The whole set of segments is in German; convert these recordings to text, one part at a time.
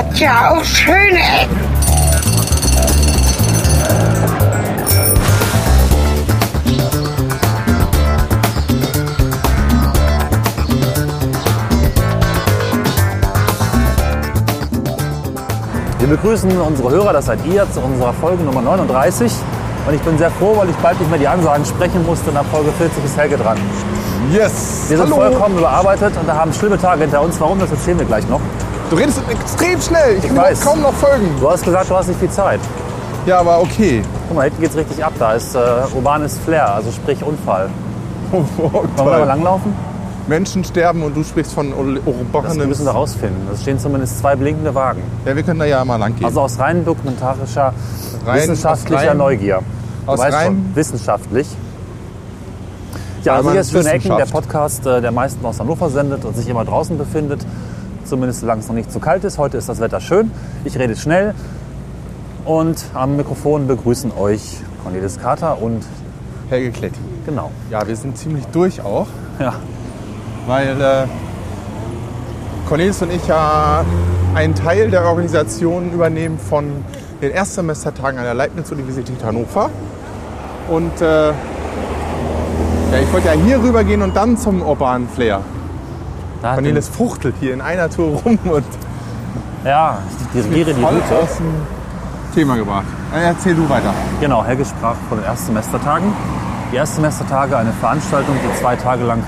hat ja auch schöne Ecken. Wir begrüßen unsere Hörer, das seid ihr, zu unserer Folge Nummer 39. Und ich bin sehr froh, weil ich bald nicht mehr die Ansagen sprechen musste. Nach Folge 40 ist Helge dran. Yes! Wir sind Hallo. vollkommen überarbeitet und haben schlimme Tage hinter uns. Warum, das erzählen wir gleich noch. Du redest extrem schnell. Ich, Ich kann weiß. kaum noch folgen. Du hast gesagt, du hast nicht viel Zeit. Ja, aber okay. Guck mal, hinten geht's richtig ab. Da ist äh, urbanes Flair, also sprich Unfall. Oh, Wollen wir mal toll. langlaufen? Menschen sterben und du sprichst von ur- Das müssen wir rausfinden. Es stehen zumindest zwei blinkende Wagen. Ja, wir können da ja mal lang gehen. Also aus rein dokumentarischer, Rein- wissenschaftlicher rein- Neugier. Du aus weißt rein- schon, wissenschaftlich. Ja, also hier ist Schöne Ecken, der. Podcast, äh, der meisten aus Hannover sendet und sich immer draußen befindet. Zumindest solange es noch nicht zu kalt ist. Heute ist das Wetter schön. Ich rede schnell. Und am Mikrofon begrüßen euch Cornelis Kater und Helge Kletti. genau. Ja, wir sind ziemlich durch auch, Ja, weil äh, Cornelis und ich ja einen Teil der Organisation übernehmen von den Erstsemestertagen an der Leibniz-Universität Hannover. Und äh, ja, ich wollte ja hier rübergehen und dann zum urbanen Flair. Da Cornelis fuchtelt hier in einer Tour rum und ja, ich dirigiere die Route. aus dem Thema gebracht. Äh, Erzähl du weiter. Genau, Helge sprach von den Erstsemestertagen. Die Erstsemestertage, eine Veranstaltung, die zwei Tage lang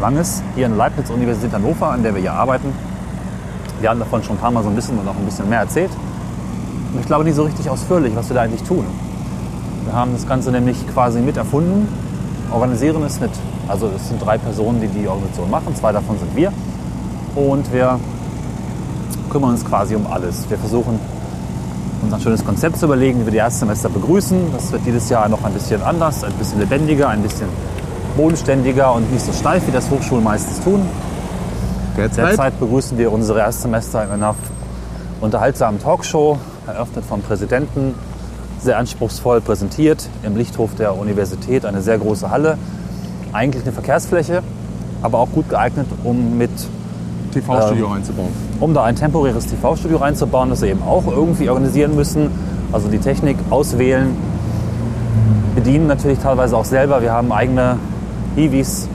lang ist, hier in der Leibniz-Universität Hannover, an der wir hier arbeiten. Wir haben davon schon ein paar Mal so ein bisschen und auch ein bisschen mehr erzählt. Und ich glaube nicht so richtig ausführlich, was wir da eigentlich tun. Wir haben das Ganze nämlich quasi mit erfunden, organisieren es mit. Also es sind drei Personen, die die Organisation machen, zwei davon sind wir. Und wir kümmern uns quasi um alles. Wir versuchen uns ein schönes Konzept zu überlegen, wie wir die Erstsemester begrüßen. Das wird dieses Jahr noch ein bisschen anders, ein bisschen lebendiger, ein bisschen bodenständiger und nicht so steif, wie das Hochschulen meistens tun. Derzeit begrüßen wir unsere Erstsemester in einer unterhaltsamen Talkshow, eröffnet vom Präsidenten, sehr anspruchsvoll präsentiert im Lichthof der Universität, eine sehr große Halle, eigentlich eine Verkehrsfläche, aber auch gut geeignet, um mit TV-Studio einzubauen. um da ein temporäres TV-Studio reinzubauen, das wir eben auch irgendwie organisieren müssen. Also die Technik auswählen, bedienen natürlich teilweise auch selber. Wir haben eigene Hiwis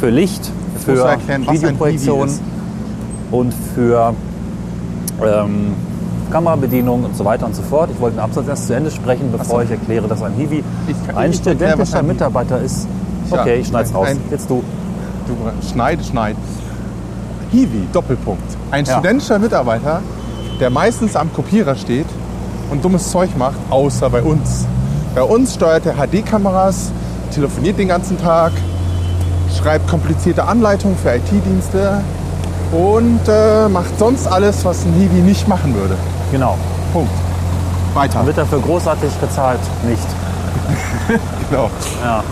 für Licht, für erklären, Videoprojektion und für ähm, Kamerabedienung und so weiter und so fort. Ich wollte den Absatz erst zu Ende sprechen, bevor ich erkläre, dass ein Hiwi ein studentischer Hiwi- Mitarbeiter ist. Okay, ich schneide es raus. ein- Jetzt du. Du schneid, schneid. Hiwi, Doppelpunkt. Ein Ja. studentischer Mitarbeiter, der meistens am Kopierer steht und dummes Zeug macht, außer bei uns. Bei uns steuert er HD-Kameras, telefoniert den ganzen Tag, schreibt komplizierte Anleitungen für IT-Dienste und äh, macht sonst alles, was ein Hiwi nicht machen würde. Genau. Punkt. Weiter. Wird dafür großartig bezahlt? Nicht. Genau. Ja.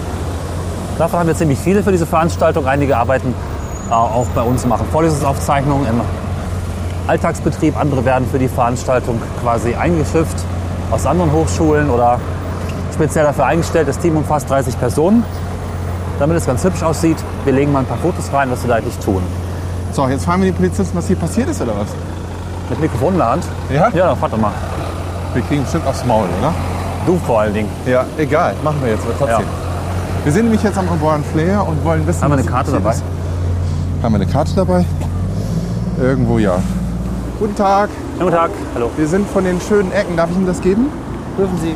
Davon haben wir ziemlich viele für diese Veranstaltung. Einige arbeiten äh, auch bei uns, machen Vorlesungsaufzeichnungen im Alltagsbetrieb. Andere werden für die Veranstaltung quasi eingeschifft aus anderen Hochschulen oder speziell dafür eingestellt. Das Team umfasst 30 Personen. Damit es ganz hübsch aussieht, wir legen mal ein paar Fotos rein, was wir da eigentlich tun. So, jetzt fragen wir die Polizisten, was hier passiert ist oder was? Mit Mikrofon in der Hand? Ja? Ja, dann warte mal. Wir kriegen bestimmt aufs Maul, oder? Du vor allen Dingen. Ja, egal. Machen wir jetzt aber trotzdem. Wir sind nämlich jetzt am Urban Flair und wollen wissen, Haben wir eine Karte dabei? Ist. Haben wir eine Karte dabei? Irgendwo ja. Guten Tag. Guten Tag. Hallo. Wir sind von den schönen Ecken. Darf ich Ihnen das geben? Dürfen Sie?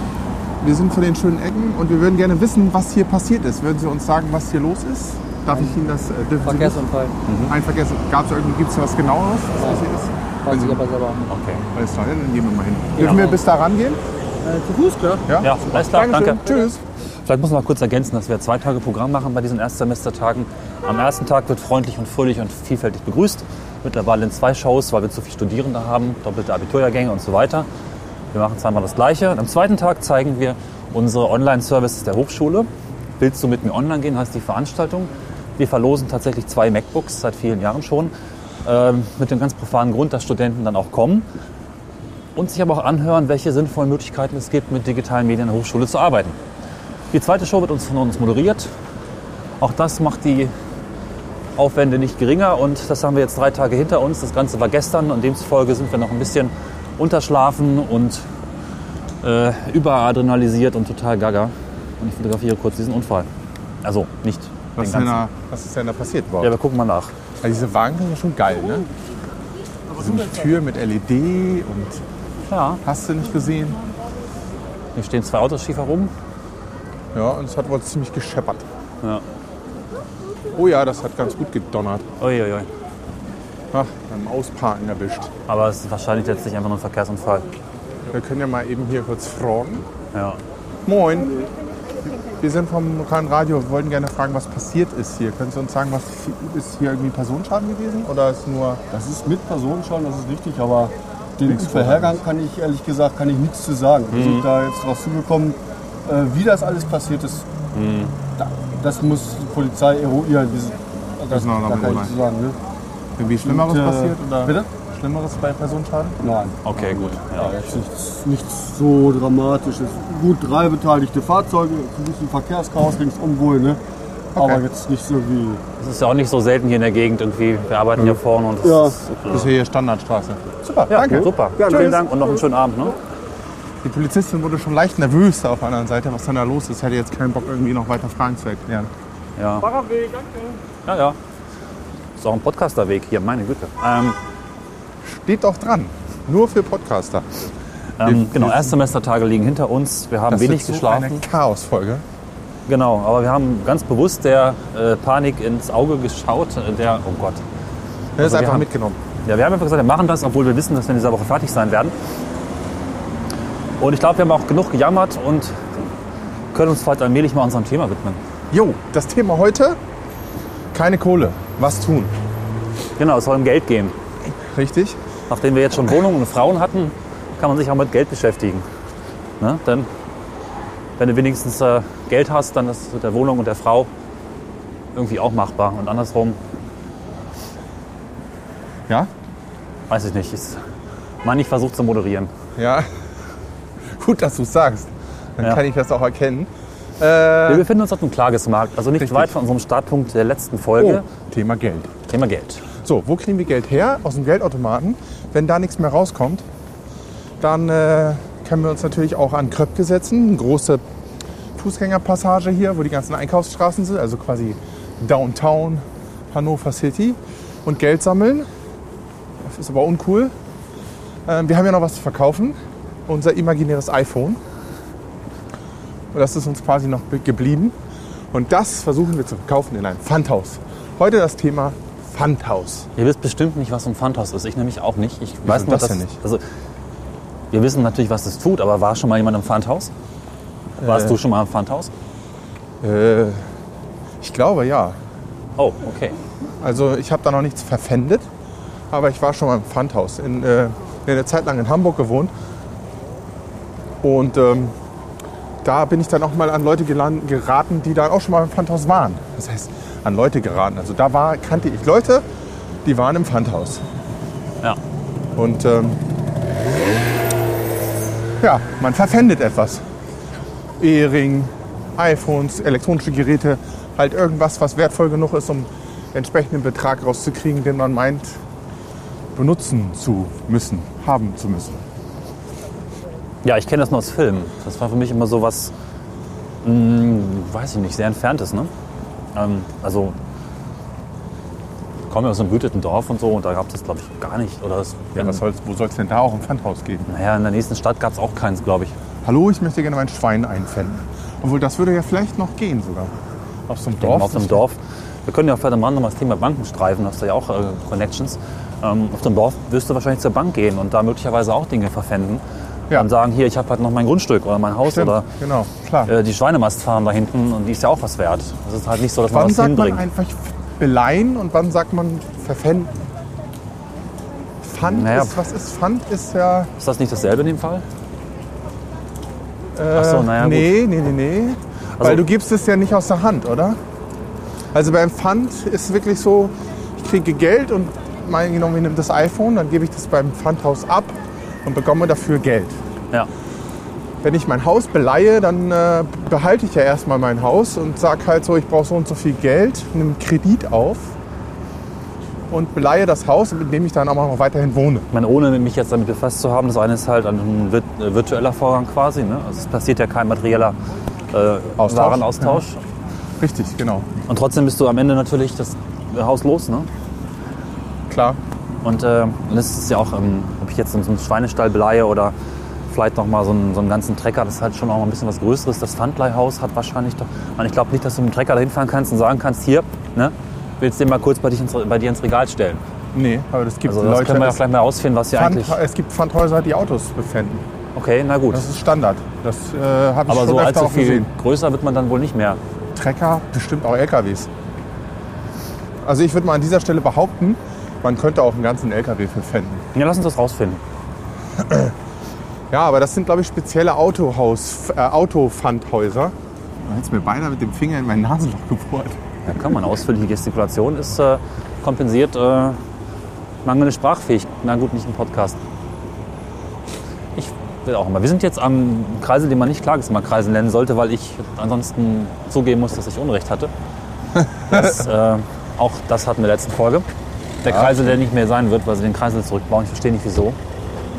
Wir sind von den schönen Ecken und wir würden gerne wissen, was hier passiert ist. Würden Sie uns sagen, was hier los ist? Darf ich Ihnen das? Äh, dürfen Sie Verkehrsunfall. das? Ein Verkehr. Gab es irgendwie, gibt es was genaueres, was passiert ist? Weiß ich aber selber nicht. Okay. Alles klar, dann gehen wir mal hin. Dürfen wir bis da rangehen? Äh, zu Fuß, klar. Ja, alles klar, danke. Tschüss. Vielleicht muss man noch kurz ergänzen, dass wir zwei Tage Programm machen bei diesen Erstsemestertagen. Am ersten Tag wird freundlich und fröhlich und vielfältig begrüßt. Mittlerweile in zwei Shows, weil wir zu viele Studierende haben, doppelte Abiturjahrgänge und so weiter. Wir machen zweimal das Gleiche. Und am zweiten Tag zeigen wir unsere Online-Services der Hochschule. Willst du mit mir online gehen, heißt die Veranstaltung. Wir verlosen tatsächlich zwei MacBooks seit vielen Jahren schon. Ähm, mit dem ganz profanen Grund, dass Studenten dann auch kommen und sich aber auch anhören, welche sinnvollen Möglichkeiten es gibt, mit digitalen Medien an der Hochschule zu arbeiten. Die zweite Show wird uns von uns moderiert. Auch das macht die Aufwände nicht geringer und das haben wir jetzt drei Tage hinter uns. Das Ganze war gestern und demzufolge sind wir noch ein bisschen unterschlafen und äh, überadrenalisiert und total gaga. Und ich fotografiere kurz diesen Unfall. Also nicht Was, den ist da, was ist denn da passiert überhaupt? Ja, wir gucken mal nach. Also diese Wagen sind ja schon geil, ne? So eine Tür mit LED und Ja, hast du nicht gesehen? hier stehen zwei Autos schief herum. Ja, und es hat wohl ziemlich gescheppert. Ja. Oh ja, das hat ganz gut gedonnert. Uiuiui. Ach, beim Ausparken erwischt. Aber es ist wahrscheinlich letztlich einfach nur ein Verkehrsunfall. Wir können ja mal eben hier kurz fragen. Ja. Moin. Wir sind vom lokalen Radio. Wir wollten gerne fragen, was passiert ist hier. Können Sie uns sagen, was ist hier irgendwie Personenschaden gewesen? Oder ist nur. Das ist mit Personenschaden, das ist richtig, aber den Unfallhergang kann ich ehrlich gesagt kann ich nichts zu sagen. Wir sind da jetzt drauf zugekommen, äh, wie das alles passiert ist. Da, das muss die Polizei eruieren. Sind- Das, noch da kann ich nicht zu sagen. Ne? Irgendwie Schlimmeres Und, äh, passiert? Oder Bitte? Schlimmeres bei Personenschaden? Nein. Okay, gut. Ja, jetzt nichts, nichts so dramatisches. Gut, drei beteiligte Fahrzeuge, ein bisschen Verkehrschaos ringsum wohl, ne? Okay. Aber jetzt nicht so wie. Das ist ja auch nicht so selten hier in der Gegend irgendwie. Wir arbeiten hier vorne und das Ja. ist ist hier Standardstraße. Super, ja, danke. super. Gerne. Vielen Dank und noch einen schönen Abend. Ne? Die Polizistin wurde schon leicht nervös auf der anderen Seite, was denn da los ist. Hätte jetzt keinen Bock, irgendwie noch weiter Fragen zu erklären. Ja. Ja, ja. Ist auch ein Podcasterweg hier, meine Güte. Ähm, Steht doch dran. Nur für Podcaster. ähm, genau, Erstsemestertage liegen hinter uns. Wir haben Das wenig wird so geschlafen. eine Chaosfolge. Genau, aber wir haben ganz bewusst der äh, Panik ins Auge geschaut. äh, Der, oh Gott. Er ist wir einfach haben- mitgenommen. Ja, wir haben einfach gesagt, wir machen das, obwohl wir wissen, dass wir in dieser Woche fertig sein werden. Und ich glaube, wir haben auch genug gejammert und können uns vielleicht allmählich mal unserem Thema widmen. Jo, das Thema heute: keine Kohle. Was tun? Genau, es soll um Geld gehen. Richtig? Nachdem wir jetzt schon Wohnungen und Frauen hatten, kann man sich auch mit Geld beschäftigen. Ne? Denn wenn du wenigstens äh, Geld hast, dann ist es mit der Wohnung und der Frau irgendwie auch machbar. Und andersrum, Ja? weiß ich nicht, ist man nicht versucht zu moderieren. Ja. Gut, dass du es sagst. Dann Ja. kann ich das auch erkennen. Wir Äh, befinden uns auf dem Klagesmarkt, also nicht Richtig. weit von unserem Startpunkt der letzten oh, Folge. Thema Geld. Thema Geld. So, wo kriegen wir Geld her? Aus dem Geldautomaten. Wenn da nichts mehr rauskommt, dann äh, können wir uns natürlich auch an Kröpke setzen. Eine große Fußgängerpassage hier, wo die ganzen Einkaufsstraßen sind, also quasi Downtown Hannover City. Und Geld sammeln. Das ist aber uncool. Ähm, wir haben ja noch was zu verkaufen. Unser imaginäres iPhone. Und das ist uns quasi noch be- geblieben. Und das versuchen wir zu verkaufen in einem Pfandhaus. Heute das Thema Pfandhaus. Ihr wisst bestimmt nicht, was ein Pfandhaus ist. Ich nämlich auch nicht. Ich weiß nur, das dass, nicht? Also, wir wissen natürlich, was es tut, aber war schon mal jemand im Pfandhaus? Warst Äh. du schon mal im Pfandhaus? Äh, ich glaube ja. Oh, okay. Also ich habe da noch nichts verpfändet, aber ich war schon mal im Pfandhaus. In, äh, eine Zeit lang in Hamburg gewohnt. Und ähm, da bin ich dann auch mal an Leute geraten, die da auch schon mal im Pfandhaus waren. Das heißt, an Leute geraten. Also da war, kannte ich Leute, die waren im Pfandhaus. Ja. Und ähm, ja, man verpfändet etwas. Ehering, iPhones, elektronische Geräte, halt irgendwas, was wertvoll genug ist, um entsprechenden Betrag rauszukriegen, den man meint, benutzen zu müssen, haben zu müssen. Ja, ich kenne das nur aus Filmen. Das war für mich immer so was, mh, weiß ich nicht, sehr entferntes. Ne? Ähm, also, ich komme aus einem behüteten Dorf und so und da gab es das, glaube ich, gar nicht. Oder das, Ja, was soll's, wo soll es denn da auch im Pfandhaus geben? naja, in der nächsten Stadt gab es auch keins, glaube ich. Hallo, ich möchte gerne mein Schwein einpfänden. Obwohl, das würde ja vielleicht noch gehen sogar. Auf so einem Dorf. auf dem Dorf. Wir können ja vielleicht am Rand noch mal das Thema Banken streifen, hast du ja auch äh, Connections. Ähm, auf dem Dorf wirst du wahrscheinlich zur Bank gehen und da möglicherweise auch Dinge verpfänden. Ja. Und sagen, hier, ich habe halt noch mein Grundstück oder mein Haus Stimmt, oder genau, klar. äh, die Schweinemastfarm da hinten und die ist ja auch was wert. Das ist halt nicht so, dass man wann was sagt man hinbringt. einfach beleihen und wann sagt man verpfänden? Pfand Naja. ist, was ist Pfand? Ist ja... Ist das nicht dasselbe in dem Fall? Äh, Ach so, naja, gut. nee, nee, nee, nee. Also- Weil du gibst es ja nicht aus der Hand, oder? Also beim Pfand ist es wirklich so, ich kriege Geld und mal genommen, ich nehme das iPhone, dann gebe ich das beim Pfandhaus ab und bekomme dafür Geld. Ja. Wenn ich mein Haus beleihe, dann äh, behalte ich ja erstmal mein Haus und sage halt so, ich brauche so und so viel Geld, nehme Kredit auf und beleihe das Haus, in dem ich dann auch noch weiterhin wohne. Ich meine, ohne mich jetzt damit befasst zu haben, das eine ist halt ein äh, virtueller Vorgang quasi. Ne? Also es passiert ja kein materieller äh, Austausch. Warenaustausch. Richtig, genau. Und trotzdem bist du am Ende natürlich das Haus los. Ne? Klar. Und äh, es ist ja auch, ähm, ich jetzt so einen Schweinestall beleihe oder vielleicht noch mal so einen, so einen ganzen Trecker, das ist halt schon auch mal ein bisschen was Größeres. Das Pfandleihhaus hat wahrscheinlich doch. Ich glaube nicht, dass du mit dem Trecker dahin fahren kannst und sagen kannst, hier, ne, willst du den mal kurz bei, dich ins, bei dir ins Regal stellen. Nee, aber das gibt Also das Leute. können wir ja vielleicht mal ausfinden, was hier Pfand, eigentlich. es gibt Pfandhäuser, die Autos befänden. Okay, na gut. Das ist Standard. Das äh, habe ich Aber schon so öfter allzu auch viel gesehen. größer wird man dann wohl nicht mehr. Trecker, bestimmt auch LKWs. Also ich würde mal an dieser Stelle behaupten, man könnte auch einen ganzen LKW befänden. Ja, lass uns das rausfinden. Ja, aber das sind, glaube ich, spezielle Autohaus, äh, Autopfandhäuser. Da hätte mir beinahe mit dem Finger in mein Nasenloch gebohrt. Ja, kann man. Ausführliche Gestikulation ist äh, kompensiert äh, mangelnde Sprachfähigkeit. Na gut, nicht im Podcast. Ich will auch mal. Wir sind jetzt am Kreisel, den man nicht Klagesmarktkreisel nennen sollte, weil ich ansonsten zugeben muss, dass ich Unrecht hatte. Das, äh, auch das hatten wir in der letzten Folge. Der Kreisel, der nicht mehr sein wird, weil sie den Kreisel zurückbauen. Ich verstehe nicht wieso.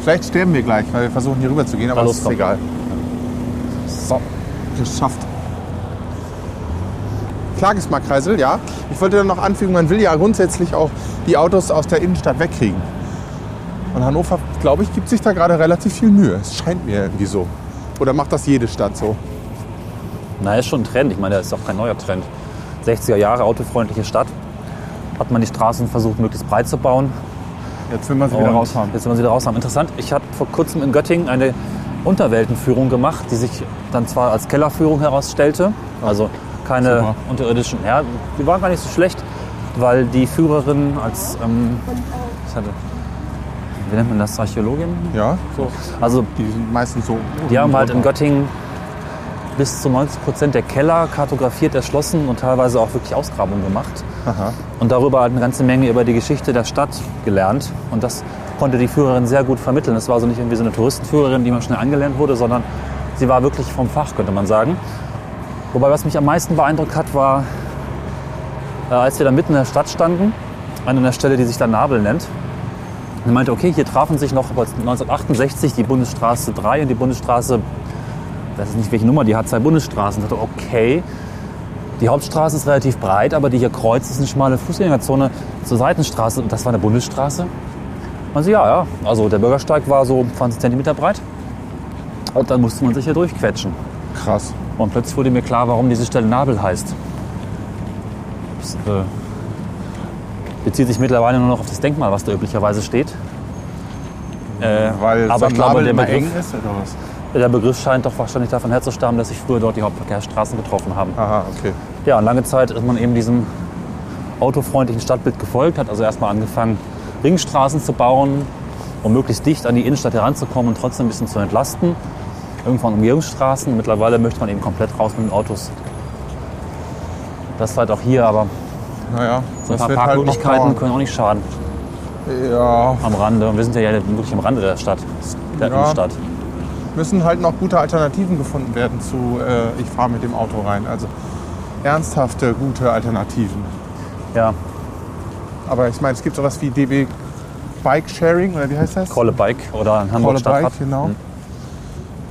Vielleicht sterben wir gleich, weil wir versuchen hier rüber zu gehen, aber los, ist komm. egal. So, geschafft. Klagesmarktkreisel, ja. Ich wollte dann noch anfügen, man will ja grundsätzlich auch die Autos aus der Innenstadt wegkriegen. Und Hannover, glaube ich, gibt sich da gerade relativ viel Mühe. Es scheint mir irgendwie so. Oder macht das jede Stadt so? Na, ist schon ein Trend. Ich meine, das ist auch kein neuer Trend. 60er Jahre, autofreundliche Stadt. Hat man die Straßen versucht, möglichst breit zu bauen. Jetzt will man sie wieder Und raus haben. Jetzt will man sie wieder raus haben. Interessant, ich habe vor kurzem in Göttingen eine Unterweltenführung gemacht, die sich dann zwar als Kellerführung herausstellte, also keine Super. unterirdischen. Ja, die war gar nicht so schlecht, weil die Führerin als, ähm, was hatte, wie nennt man das, Archäologin? Ja, So. Also die sind meistens so. die haben halt in Göttingen bis zu 90 Prozent der Keller kartografiert, erschlossen und teilweise auch wirklich Ausgrabungen gemacht. Und darüber halt eine ganze Menge über die Geschichte der Stadt gelernt. Und das konnte die Führerin sehr gut vermitteln. Das war also nicht irgendwie so eine Touristenführerin, die mal schnell angelernt wurde, sondern sie war wirklich vom Fach, könnte man sagen. Wobei, was mich am meisten beeindruckt hat, war, äh, als wir da mitten in der Stadt standen, an einer Stelle, die sich dann Nabel nennt. Und meinte, okay, hier trafen sich noch 1968 die Bundesstraße 3 und die Bundesstraße, das ist nicht welche Nummer, die hat zwei Bundesstraßen. Ich dachte, okay, die Hauptstraße ist relativ breit, aber die hier kreuzt ist eine schmale Fußgängerzone zur Seitenstraße. Und das war eine Bundesstraße? Also ja, ja. Also der Bürgersteig war so 20 Zentimeter breit. Und dann musste man sich hier durchquetschen. Krass. Und plötzlich wurde mir klar, warum diese Stelle Nabel heißt. Das äh, bezieht sich mittlerweile nur noch auf das Denkmal, was da üblicherweise steht. Äh, Weil aber ich glaube, Nabel der immer Begriff, eng ist oder was? Der Begriff scheint doch wahrscheinlich davon herzustammen, dass sich früher dort die Hauptverkehrsstraßen getroffen haben. Aha, okay. Ja, und lange Zeit ist man eben diesem autofreundlichen Stadtbild gefolgt, hat also erstmal angefangen, Ringstraßen zu bauen, um möglichst dicht an die Innenstadt heranzukommen und trotzdem ein bisschen zu entlasten. Irgendwann Umgehungsstraßen. Mittlerweile möchte man eben komplett raus mit den Autos. Das war halt auch hier, aber Naja, so ein paar halt Parkmöglichkeiten dauern. können auch nicht schaden Ja, am Rande. Und wir sind ja wirklich am Rande der Stadt, der Ja. Innenstadt. Müssen halt noch gute Alternativen gefunden werden zu äh, ich fahre mit dem Auto rein. Also ernsthafte, gute Alternativen. Ja, Aber ich meine, es gibt sowas wie DB Bike Sharing oder wie heißt das? Kolle Bike oder ein Hamburg Kolle Stadtrad. Bike, genau. Hm.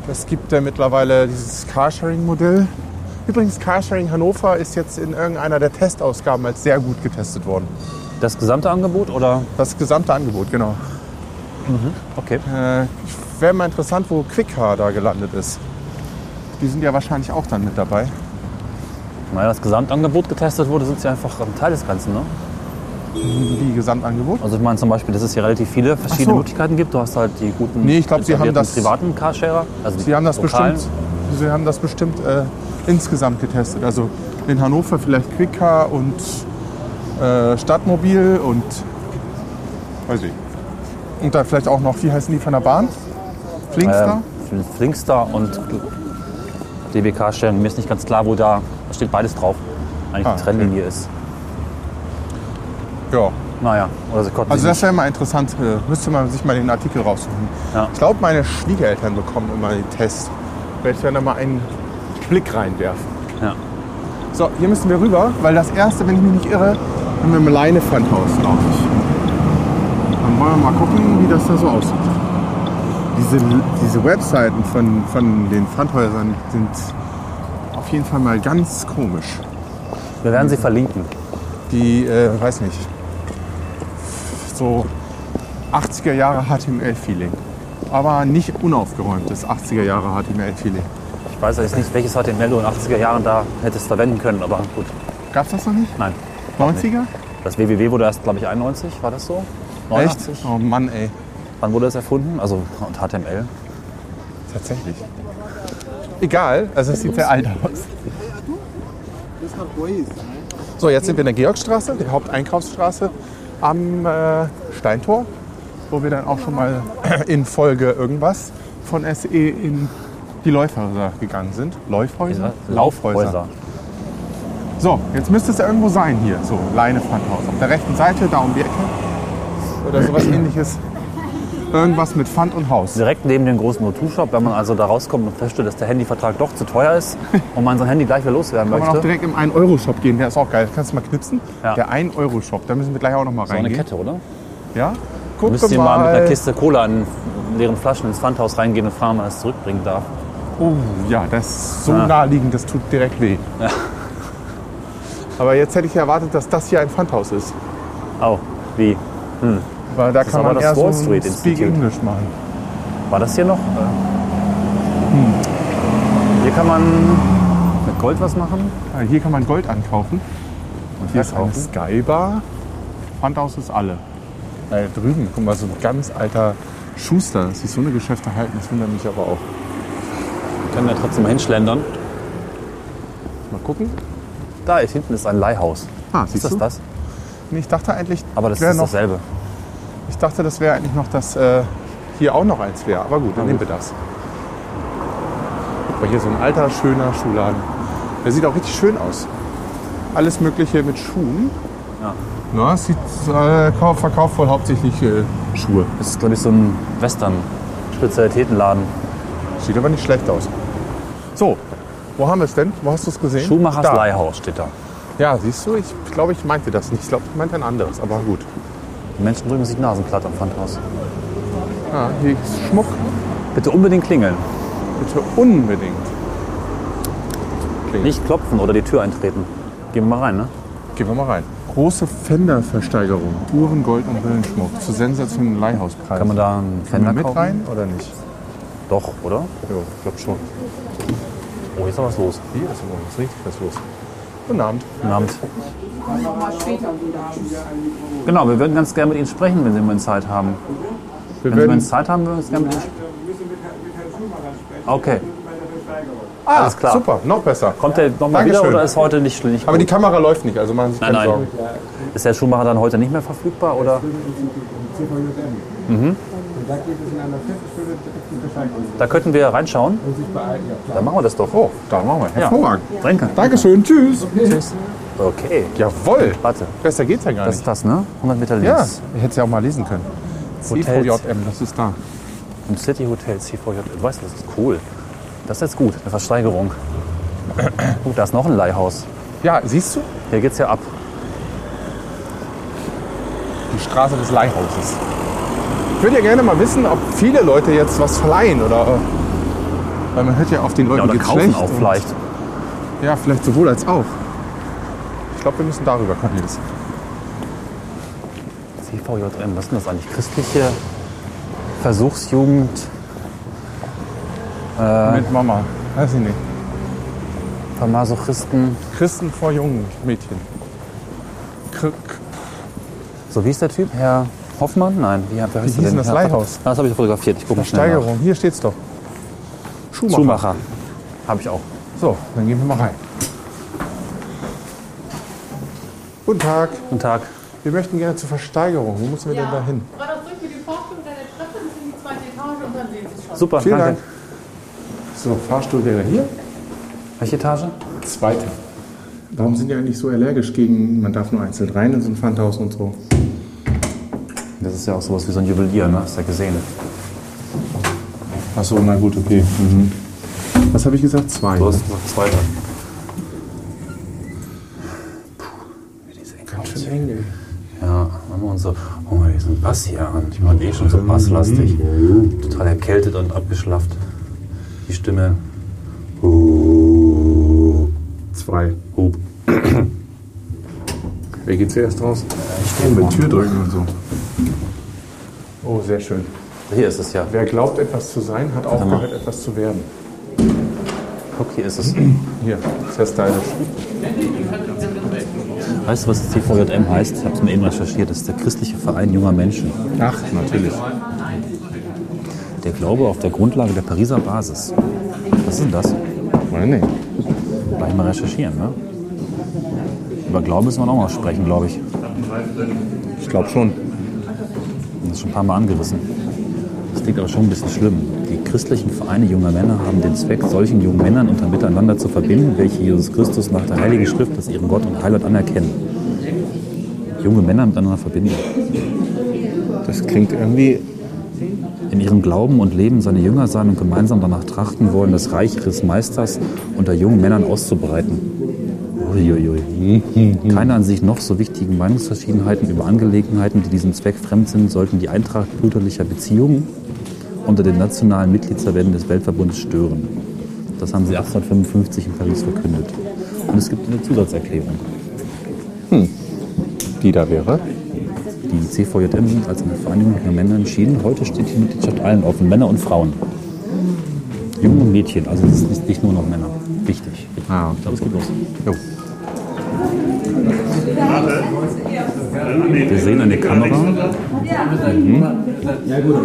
Es gibt ja mittlerweile dieses Carsharing-Modell. Übrigens, Carsharing Hannover ist jetzt in irgendeiner der Testausgaben als sehr gut getestet worden. Das gesamte Angebot oder? Das gesamte Angebot, genau. Okay. Äh, Wäre mal interessant, wo Quickcar da gelandet ist. Die sind ja wahrscheinlich auch dann mit dabei. Naja, das Gesamtangebot getestet wurde, sind sie einfach ein Teil des Ganzen. Ne? Die Gesamtangebot. Also ich meine zum Beispiel, dass es hier relativ viele verschiedene so. Möglichkeiten gibt. Du hast halt die guten Nee, ich glaub, sie haben das- privaten Carsharer. Also Sie haben das lokalen. bestimmt, Sie haben das bestimmt äh, insgesamt getestet. Also in Hannover vielleicht Quickcar und äh, Stadtmobil und weiß ich. Und dann vielleicht auch noch, wie heißen die von der Bahn? Flinkster? Ähm, Flinkster und DB Carsharing. Mir ist nicht ganz klar, wo da, da steht beides drauf. Eigentlich Ah, die Trennlinie ist. Ja. Naja, oder sie konnten Also das wäre mal interessant. Äh, müsste man sich mal den Artikel raussuchen. Ja. Ich glaube, meine Schwiegereltern bekommen immer den Test. Vielleicht werden da mal einen Blick reinwerfen. Ja. So, hier müssen wir rüber, weil das erste, wenn ich mich nicht irre, haben wir im Leine Pfandhaus, glaube ich. Dann wollen wir mal gucken, wie das da so aussieht. Diese, diese Webseiten von, von den Pfandhäusern sind auf jeden Fall mal ganz komisch. Wir werden sie verlinken. Die, äh, weiß nicht, so 80er Jahre HTML-Feeling. Aber nicht unaufgeräumtes 80er Jahre HTML-Feeling. Ich weiß jetzt nicht, welches HTML du in den 80er Jahren da hättest verwenden können, aber gut. Gab's das noch nicht? Nein. 90er? Das www wurde erst, glaube ich, 91, war das so? 89? Echt? Oh Mann, ey. Wann wurde das erfunden? Also und HTML? Tatsächlich. Egal, also es sieht sehr alt aus. So, jetzt sind wir in der Georgstraße, der Haupteinkaufsstraße am äh, Steintor, wo wir dann auch schon mal in Folge irgendwas von SE in die Läufhäuser gegangen sind. Läufhäuser? Laufhäuser. So, jetzt müsste es ja irgendwo sein hier, so Leine Pfandhaus. Auf der rechten Seite, da um die Ecke. Oder sowas ähnliches. Irgendwas mit Pfand und Haus. Direkt neben dem großen O2-Shop, wenn man also da rauskommt und feststellt, dass der Handyvertrag doch zu teuer ist und man sein Handy gleich wieder loswerden Kann man auch möchte. direkt im 1-Euro-Shop gehen, der ist auch geil. Kannst du mal knipsen? Ja. Der 1-Euro-Shop, da müssen wir gleich auch noch mal So eine. Kette, oder? Ja? Guck Müsst ihr mal. mal mit einer Kiste Cola in leeren Flaschen ins Pfandhaus reingehen und fragen, wann es zurückbringen darf. Oh, ja, das ist so Ja. naheliegend, das tut direkt weh. Aber jetzt hätte ich erwartet, dass das hier ein Pfandhaus ist. Oh, wie? Weil da ist kann man das eher so Speak Institute. English machen. War das hier noch? Hm. Hier kann man mit Gold was machen. Hier kann man Gold ankaufen. Und hier ist eine Verkaufen. Skybar. Pfandhaus ist alle. Äh, drüben, guck mal, so ein ganz alter Schuster. Dass sich so eine Geschäfte halten, das wundert mich aber auch. Können wir trotzdem mal hinschlendern. Mal gucken. Da ist hinten ist ein Leihhaus. Ah, Ist siehst das du? das? Nee, Ich dachte eigentlich, Aber das ist noch, dasselbe. Ich dachte, das wäre eigentlich noch, dass äh, hier auch noch eins wäre. Aber gut, dann Na nehmen wir das. Aber hier so ein alter, schöner Schuhladen. Der sieht auch richtig schön aus. Alles Mögliche mit Schuhen. Ja. Es sieht, äh, kau- verkauft wohl hauptsächlich äh, Schuhe. Das ist, glaube ich, so ein Western-Spezialitätenladen. Sieht aber nicht schlecht aus. So, wo haben wir es denn? Wo hast du es gesehen? Schumachers Da. Leihhaus steht da. Ja, siehst du, ich glaube, ich meinte das nicht. Ich glaube, ich meinte ein anderes, aber gut. Die Menschen drücken sich Nasenplatt am Pfandhaus. Ah, hier ist Schmuck. Bitte unbedingt klingeln. Bitte unbedingt. Klingt. Nicht klopfen oder die Tür eintreten. Gehen wir mal rein, ne? Gehen wir mal rein. Große Fender-Versteigerung. Uhren, Gold und Brillenschmuck. Zu sensationellen Leihhauspreisen. Kann man da einen Fender mit kaufen? rein oder nicht? Doch, oder? Ja, ich glaube schon. Oh, hier ist noch was los. Hier ist aber was richtig was los. Guten Abend. Guten Abend. Genau, wir würden ganz gerne mit Ihnen sprechen, wenn Sie mal Zeit haben. Wir Wenn Sie mal Zeit haben, würden wir uns gerne mit Ihnen sprechen. Okay. ah, alles klar. super, noch besser. Kommt der nochmal wieder oder ist heute nicht, nicht Aber die? Kamera läuft nicht, also machen Sie sich Nein, keine nein. Sorgen. Ist der Schuhmacher dann heute nicht mehr verfügbar? Oder? Mhm. Da könnten wir reinschauen. Dann machen wir das doch. Oh, da machen wir. Ja. Hervorragend. Danke. Dankeschön, tschüss. Tschüss. Okay. Jawohl. Warte, Besser geht's ja gar das nicht. ist das, ne? 100 Meter Ja, links. ich hätte es ja auch mal lesen können. Hotels. CVJM, das ist da. Im City Hotel C4J. Du weißt, das ist cool. Das ist jetzt gut, eine Versteigerung. Gut, da ist noch ein Leihhaus. Ja, siehst du? Hier geht's ja ab. Die Straße des Leihhauses. Ich würde ja gerne mal wissen, ob viele Leute jetzt was verleihen oder. äh, Weil man hört ja auf den Leuten Ja, oder geht's kaufen schlecht. auch und- vielleicht. Ja, vielleicht sowohl als auch. Ich glaube, wir müssen darüber, Cornelis. CVJM, was ist denn das eigentlich? Christliche Versuchsjugend Mit Mama. Weiß ich nicht. für Masochisten. Christen vor jungen Mädchen. Kr K- So, wie ist der Typ? Herr Hoffmann? Nein, wie, heißt Wie der hieß denn? das Herr- Leihhaus? Ah, Das habe ich fotografiert. Ich gucke mal schnell nach. Steigerung. Hier steht's doch. Schuhmacher. Schuhmacher. Habe ich auch. So, dann gehen wir mal rein. Guten Tag. Guten Tag. Wir möchten gerne zur Versteigerung. Wo müssen wir denn da hin? Geradeaus durch für die Fahrstuhl unter der Treppe bis in die zweite Etage und dann sehen Sie es schon. Super, Vielen danke. Dank. So, Fahrstuhl wäre hier. Welche Etage? Zweite. Warum sind die eigentlich so allergisch gegen, man darf nur einzeln rein in so ein Pfandhaus und so? Das ist ja auch sowas wie so ein Juwelier, ne? Hast du ja gesehen. Ach so, na gut, okay. Mhm. Was habe ich gesagt? Zwei. So ist noch zweiter. Ganz schön Wir uns so, oh, mal diesen Bass hier an. Ich bin eh schon so basslastig. Total erkältet und abgeschlafft. Die Stimme. Uh, Zwei. Hub. Wer geht zuerst raus? Ich mit Tür drücken und so. Oh, sehr schön. Hier ist es ja. Wer glaubt, etwas zu sein, hat aufgehört, etwas zu werden. Guck, hier ist es. Hier, sehr stylisch. Weißt du, was CVJM heißt? Ich habe es mir eben recherchiert. Das ist der christliche Verein junger Menschen. Ach, natürlich. Der Glaube auf der Grundlage der Pariser Basis. Was ist denn das? Weiß nicht. Gleich mal recherchieren, ne? Über Glauben müssen wir noch mal sprechen, glaube ich. Ich glaube schon. Das ist schon ein paar Mal angerissen. Das klingt aber schon ein bisschen schlimm. Die christlichen Vereine junger Männer haben den Zweck, solchen jungen Männern unter miteinander zu verbinden, welche Jesus Christus nach der Heiligen Schrift als ihren Gott und Heiland anerkennen. Junge Männer miteinander verbinden. Das klingt irgendwie. In ihrem Glauben und Leben seine Jünger sein und gemeinsam danach trachten wollen, das Reich ihres Meisters unter jungen Männern auszubreiten. Uiuiui. Keine an sich noch so wichtigen Meinungsverschiedenheiten über Angelegenheiten, die diesem Zweck fremd sind, sollten die Eintracht brüderlicher Beziehungen unter den nationalen Mitgliedsverbänden des Weltverbundes stören. Das haben sie 1855 in Paris verkündet. Und es gibt eine Zusatzerklärung. Die da wäre. Die CVJM sind als eine Vereinigung junger Männer entschieden. Heute steht die Mitgliedschaft allen offen, Männer und Frauen. Jungen und Mädchen, also es ist nicht- nur noch Männer. Wichtig. Ah, Ich glaube, es geht los. Jo. Wir sehen eine Kamera, mhm.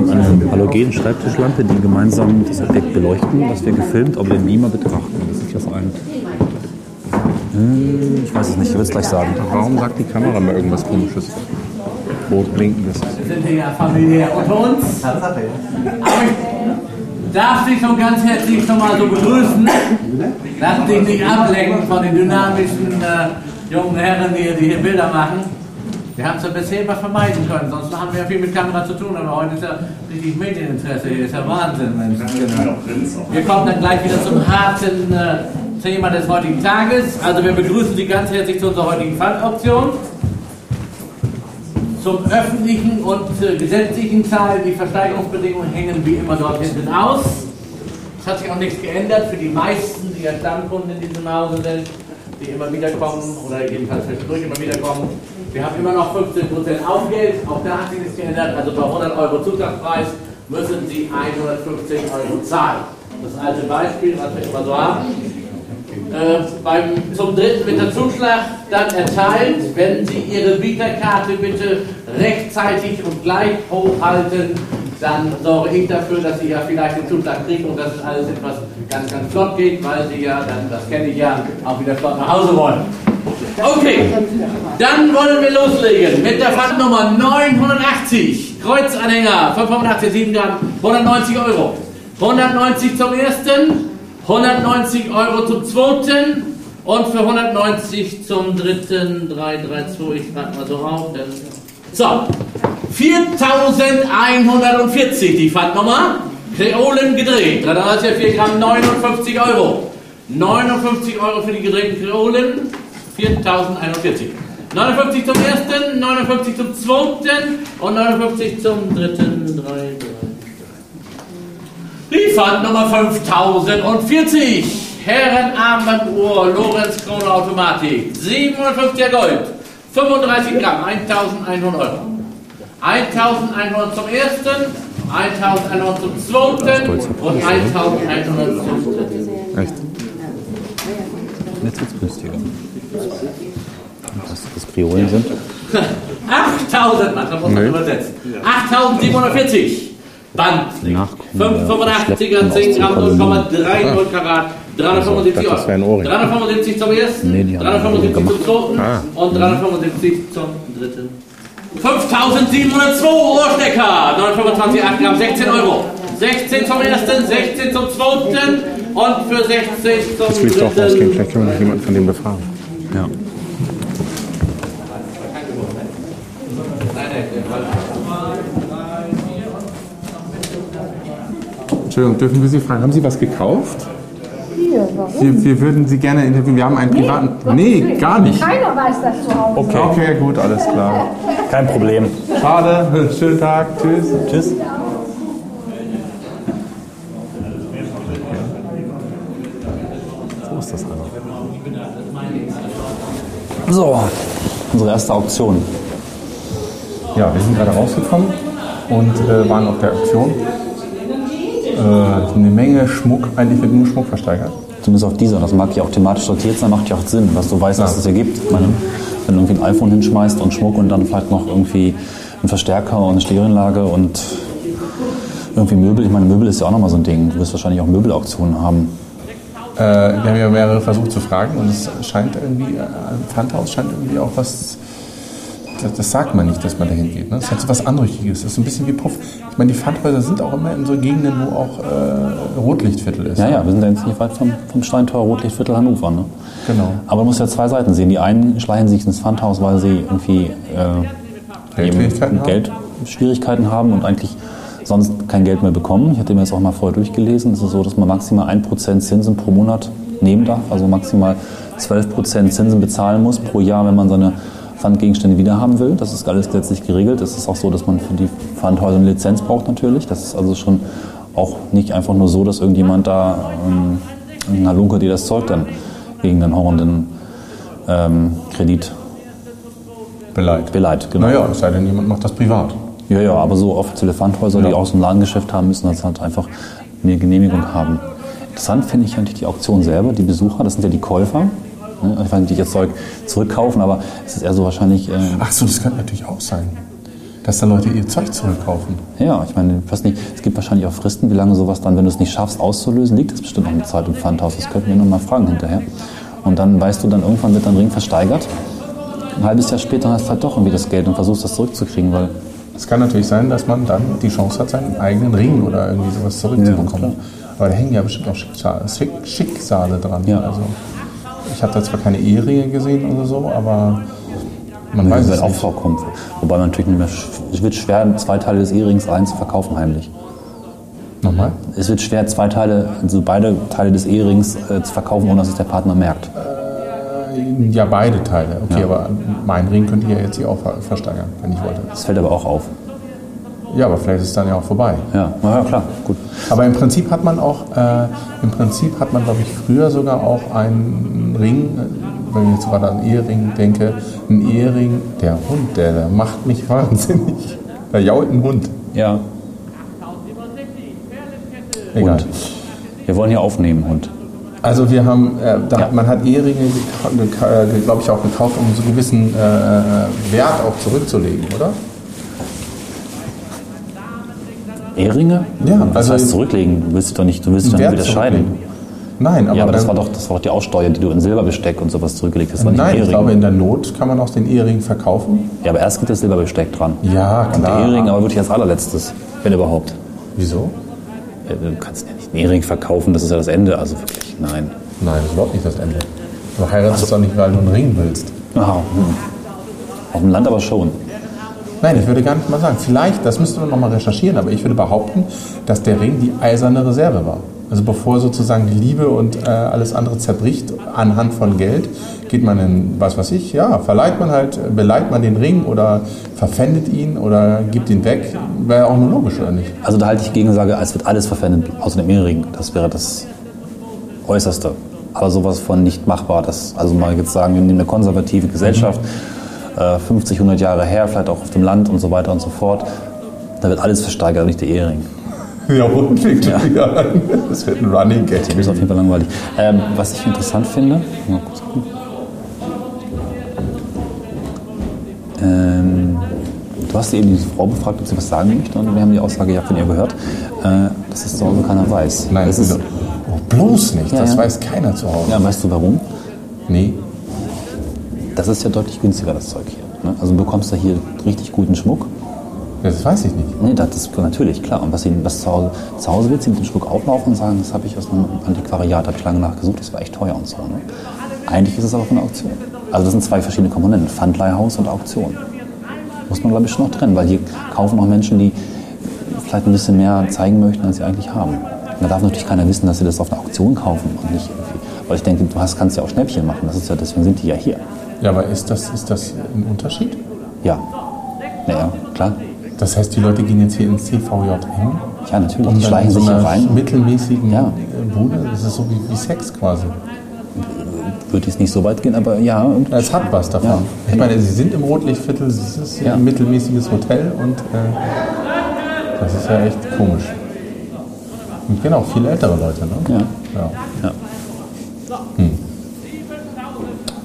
eine halogen Schreibtischlampe, die gemeinsam das Objekt beleuchten, das wir gefilmt, aber den Beamer betrachten. Das ist ja vereint. Hm, Ich weiß es nicht, ich will es gleich sagen. Warum sagt die Kamera mal irgendwas komisches? Rot blinkendes. Wir sind hier ja familiär unter uns. Aber ich darf dich schon ganz herzlich schon mal so begrüßen. Lass dich nicht ablenken von den dynamischen äh, jungen Herren, die, die hier Bilder machen. Wir haben es ja bisher immer vermeiden können, sonst haben wir ja viel mit Kamera zu tun, aber heute ist ja richtig Medieninteresse hier, ist ja Wahnsinn, Mensch. Wir kommen dann gleich wieder zum harten äh, Thema des heutigen Tages. Also wir begrüßen Sie ganz herzlich zu unserer heutigen Pfandauktion zum öffentlichen und äh, gesetzlichen Teil. Die Versteigerungsbedingungen hängen wie immer dort hinten aus. Es hat sich auch nichts geändert für die meisten, die ja Stammkunden in diesem Hause sind, die immer wieder kommen oder jedenfalls zwischendurch immer wieder kommen. Wir haben immer noch 15% Aufgeld, auch da hat sich nichts geändert. Also bei 100 Euro Zuschlagspreis müssen Sie 115 Euro zahlen. Das alte Beispiel, was wir immer so haben. Äh, beim, zum dritten wird der Zuschlag dann erteilt, wenn Sie Ihre Bieterkarte bitte rechtzeitig und gleich hochhalten, dann sorge ich dafür, dass Sie ja vielleicht den Zuschlag kriegen und dass es alles etwas ganz, ganz flott geht, weil Sie ja dann, das kenne ich ja, auch wieder flott nach Hause wollen. Okay, dann wollen wir loslegen mit der Fahrtnummer 980, Kreuzanhänger, 580, 7 Gramm, 190 Euro. 190 zum ersten, 190 Euro zum zweiten und für 190 zum dritten 332. Ich schreibe mal so auf. So, 4140 die Pfandnummer. Kreolen gedreht. 334 Gramm 59 Euro. 59 Euro für die gedrehten Kreolen. 4041. 59 zum ersten, 59 zum zweiten und 59 zum dritten. 3, 3. Die Pfandnummer 5040. Herrenarmbanduhr, Lorenz Krone Automatik. 57er Gold. 35 Gramm, 1100 Euro. 1100 zum ersten, 1100 zum zweiten und 1100 zum dritten. Echt? Jetzt wird es günstiger. Was das Kriolen sind. 8000, man Nee. übersetzen. 8740. Band. Nachkommen, 85er, 10 Gramm, 0,30 Karat, 375 Ich dachte, das wäre ein Euro. Ohrring. 375 zum ersten, Nee, die haben 375 zum zweiten Ah. und 375 zum dritten. 5702 Ohrstecker, 925, 8 Gramm, 16 Euro. 16 zum ersten, 16 zum zweiten und für 60 zum Das will ich doch dritten. ausgehen. Vielleicht können wir noch jemanden von dem befragen. Ja. Entschuldigung, dürfen wir Sie fragen, haben Sie was gekauft? Ja, warum? Wir, wir würden Sie gerne interviewen. Wir haben einen privaten. Nee, gar nicht. Keiner weiß das zu Hause. Okay, Okay, gut, alles klar. kein Problem. Schade, schönen Tag, tschüss. Tschüss. So ist das also. So, unsere erste Auktion. Ja, wir sind gerade rausgekommen und äh, waren auf der Auktion. Äh, eine Menge Schmuck, eigentlich wird nur Schmuck versteigert. Zumindest auf dieser. Das mag ja auch thematisch sortiert sein, macht ja auch Sinn, dass du weißt, was es hier gibt. Ich meine, wenn du irgendwie ein iPhone hinschmeißt und Schmuck und dann vielleicht noch irgendwie einen Verstärker und eine Stereoanlage und irgendwie Möbel. Ich meine, Möbel ist ja auch nochmal so ein Ding. Du wirst wahrscheinlich auch Möbelauktionen haben. Äh, wir haben ja mehrere versucht zu fragen und es scheint irgendwie, äh, Pfandhaus scheint irgendwie auch was, das, das sagt man nicht, dass man da hingeht. Ne? Das hat so was Anrüchiges, das ist ein bisschen wie Puff. Ich meine, die Pfandhäuser sind auch immer in so Gegenden, wo auch äh, Rotlichtviertel ist. Ja, ja, wir sind ja jetzt nicht weit vom, vom Steintor Rotlichtviertel Hannover. Ne? Genau. Aber man muss ja zwei Seiten sehen. Die einen schleichen sich ins Pfandhaus, weil sie irgendwie äh, Geldschwierigkeiten haben? Geldschwierigkeiten haben und eigentlich sonst kein Geld mehr bekommen. Ich hatte mir das auch mal vorher durchgelesen. Es ist so, dass man maximal 1% Zinsen pro Monat nehmen darf, also maximal 12% Zinsen bezahlen muss pro Jahr, wenn man seine Pfandgegenstände wiederhaben will. Das ist alles gesetzlich geregelt. Es ist auch so, dass man für die Pfandhäuser eine Lizenz braucht natürlich. Das ist also schon auch nicht einfach nur so, dass irgendjemand da ähm, ein Halunke dir das Zeug dann gegen den horrenden ähm, Kredit Beleidigt. beleiht. Genau. Naja, es sei denn, jemand macht das privat. Ja, ja, aber so offizielle Pfandhäuser, die Ja. auch so ein Ladengeschäft haben, müssen das halt einfach eine Genehmigung haben. Interessant finde ich eigentlich die Auktion selber, die Besucher, das sind ja die Käufer. ne? Ich weiß nicht, die das Zeug zurückkaufen, aber es ist eher so wahrscheinlich, äh, Ach so, das könnte natürlich auch sein, dass da Leute ihr Zeug zurückkaufen. ja, ich meine, ich weiß nicht, es gibt wahrscheinlich auch Fristen, wie lange sowas dann, wenn du es nicht schaffst auszulösen, liegt es bestimmt noch eine Zeit im Pfandhaus. Das könnten wir noch mal fragen hinterher. Und dann weißt du dann, irgendwann wird dein Ring versteigert. Ein halbes Jahr später hast du halt doch irgendwie das Geld und versuchst das zurückzukriegen, weil Es kann natürlich sein, dass man dann die Chance hat, seinen eigenen Ring oder irgendwie sowas zurückzubekommen. Aber da hängen ja bestimmt auch Schicksale, Schick- Schicksale dran. Ja. Also, ich habe da zwar keine Eheringe gesehen oder so, aber man Weiß weiß es nicht. vorkommt. Wobei man natürlich nicht mehr, es wird schwer, zwei Teile des Ehrings rein zu verkaufen heimlich. Nochmal? Es wird schwer, zwei Teile, also beide Teile des Ehrings äh, zu verkaufen, ohne dass es der Partner merkt. Ja, beide Teile. Okay, Ja. aber meinen Ring könnte ich ja jetzt hier auch ver- versteigern, wenn ich wollte. Das fällt aber auch auf. Ja, aber vielleicht ist es dann ja auch vorbei. Ja, ja klar, gut. Aber im Prinzip hat man auch, äh, im Prinzip hat man, glaube ich, früher sogar auch einen Ring, äh, wenn ich jetzt gerade an Ehering denke, einen Ehering, der Hund, der, der macht mich wahnsinnig. Da jault ein Hund. Ja, Egal. Hund. Wir wollen hier aufnehmen, Hund. Also wir haben, äh, da, Ja. man hat Eheringe, glaube ich, auch gekauft, um so einen gewissen äh, Wert auch zurückzulegen, oder? Ehringe? Ja, Was also- heißt zurücklegen? Du willst dich doch nicht, du willst doch nicht wieder scheiden. Nein, aber, Ja, aber das war, doch, das war doch die Aussteuer, die du in Silberbesteck und sowas zurückgelegt hast. Nein, ein ich glaube, in der Not kann man auch den Ehering verkaufen. ja, aber erst geht das Silberbesteck dran. Ja, Und der klar. Ehering aber wirklich als allerletztes, wenn überhaupt. Wieso? Ja, Du kannst ja nicht einen Ehering verkaufen, das ist ja das Ende. Also wirklich, nein. Nein, das ist überhaupt nicht das Ende. Du heiratest doch nicht, weil du einen Ring willst. Ah, hm. Auf dem Land aber schon. Nein, ich würde gar nicht mal sagen. Vielleicht, das müsste man noch mal recherchieren, aber ich würde behaupten, dass der Ring die eiserne Reserve war. Also bevor sozusagen die Liebe und äh, alles andere zerbricht anhand von Geld, geht man in, was weiß ich, ja, verleiht man halt, beleiht man den Ring oder verpfändet ihn oder gibt ihn weg. Wäre auch nur logisch, oder nicht? Also da halte ich Gegensage, es wird alles verpfändet, außer dem Ehering. Das wäre das Äußerste. Aber sowas von nicht machbar. Das, also mal jetzt sagen, wir nehmen eine konservative Gesellschaft, äh, 50, 100 Jahre her, vielleicht auch auf dem Land und so weiter und so fort. Da wird alles versteigert, nicht der Ehering. Ja, schon wieder an. Das wird ein Running Gag. Das ist auf jeden Fall langweilig. Ähm, was ich interessant finde, mal kurz gucken. Ähm, du hast eben diese Frau befragt, ob sie was sagen möchte, und wir haben die Aussage ja von ihr gehört, äh, dass es zu Hause keiner weiß. Nein, das ist, oh, bloß nicht. Ja, das ja. weiß keiner zu Hause. ja, weißt du warum? Nee. Das ist ja deutlich günstiger, das Zeug hier. Ne? Also du bekommst da hier richtig guten Schmuck. Das weiß ich nicht. Nee, das ist natürlich klar. Und was, sie, was zu, Hause, zu Hause wird sie mit dem Schmuck auflaufen und sagen, das habe ich aus einem Antiquariat, habe ich lange nachgesucht, das war echt teuer und so. Ne? Eigentlich ist es aber von der Auktion. Also das sind zwei verschiedene Komponenten, Pfandleihhaus und Auktion. Muss man, glaube ich, schon noch trennen, weil hier kaufen auch Menschen, die vielleicht ein bisschen mehr zeigen möchten, als sie eigentlich haben. Und da darf natürlich keiner wissen, dass sie das auf einer Auktion kaufen und nicht irgendwie Weil ich denke, du hast, kannst ja auch Schnäppchen machen. Das ist ja, deswegen sind die ja hier. Ja, aber ist das, ist das ein Unterschied? Ja. Naja, klar. Das heißt, die Leute gehen jetzt hier ins CVJM Ja, natürlich. und die schleichen so sich hier rein. mittelmäßigen Ja. äh, Bude. Das ist so wie, wie Sex quasi. Würde jetzt nicht so weit gehen, aber ja. Es hat was davon. Ja. Ich meine, sie sind im Rotlichtviertel, es ist Ja. ein mittelmäßiges Hotel und äh, das ist ja echt komisch. Und genau, viele ältere Leute, ne? Ja. ja. Ja.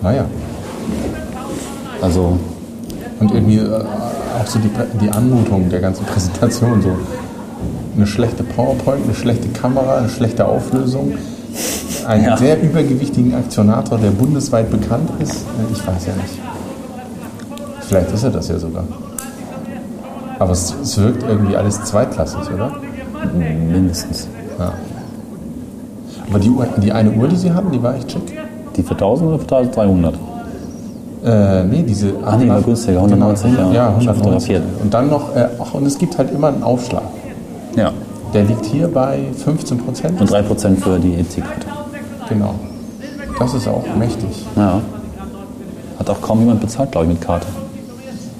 Naja. Also, Und irgendwie äh, auch so die, die Anmutung der ganzen Präsentation. So eine schlechte PowerPoint, eine schlechte Kamera, eine schlechte Auflösung. Einen Ja. sehr übergewichtigen Aktionator, der bundesweit bekannt ist. Äh, Ich weiß ja nicht. Vielleicht ist er das ja sogar. Aber es, es wirkt irgendwie alles zweitklassig, oder? mindestens. Ja. Aber die, Uhr, die eine Uhr, die sie hatten, die war echt schick. Die für 1000 oder für 1300? Äh, nee, diese. Ah, nee, war günstiger, 190, genau, ja. ja. Schon 190. fotografiert. Und dann noch, äh, ach, und es gibt halt immer einen Aufschlag. Ja. Der liegt hier bei 15 Prozent. Und 3% für die EC-Karte. Genau. Das ist auch mächtig. Ja. Hat auch kaum jemand bezahlt, glaube ich, mit Karte.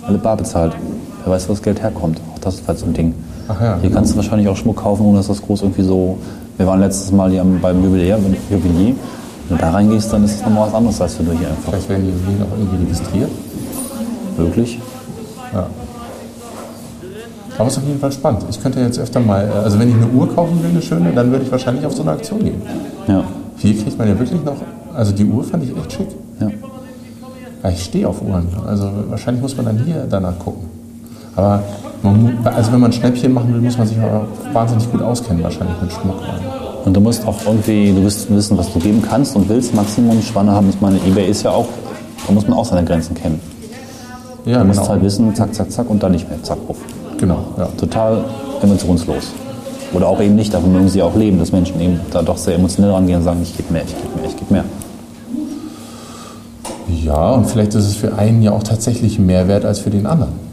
Alle bar bezahlt. Wer weiß, wo das Geld herkommt. Auch das ist halt so ein Ding. Ja, Hier kannst du wahrscheinlich auch Schmuck kaufen, ohne dass das groß irgendwie so. Wir waren letztes Mal hier beim Jubiläum, Jubiläer. Wenn du da reingehst, dann ist es nochmal was anderes, als wenn du hier einfach Vielleicht werden die Juwelen auch irgendwie registriert. wirklich. Ja. Aber es ist auf jeden Fall spannend. Ich könnte jetzt öfter mal, äh, also wenn ich eine Uhr kaufen will, eine schöne, dann würde ich wahrscheinlich auf so eine Aktion gehen. Ja. Hier kriegt man ja wirklich noch, also die Uhr fand ich echt schick. Ja, ich stehe auf Uhren. Also wahrscheinlich muss man dann hier danach gucken. Aber man, also wenn man Schnäppchen machen will, muss man sich auch wahnsinnig gut auskennen, wahrscheinlich mit Schmuck. Und du musst auch irgendwie, du wirst wissen, was du geben kannst und willst. Maximum Spanne haben. Ich meine, eBay ist ja auch, da muss man auch seine Grenzen kennen. Ja, Du musst genau. halt wissen, zack, zack, zack und dann nicht mehr, zack, ruf. Genau, ja. Total emotionslos. Oder auch eben nicht, davon mögen sie auch leben, dass Menschen eben da doch sehr emotionell rangehen und sagen, ich gebe mehr, ich gebe mehr, ich gebe mehr. Ja, und vielleicht ist es für einen ja auch tatsächlich mehr wert als für den anderen.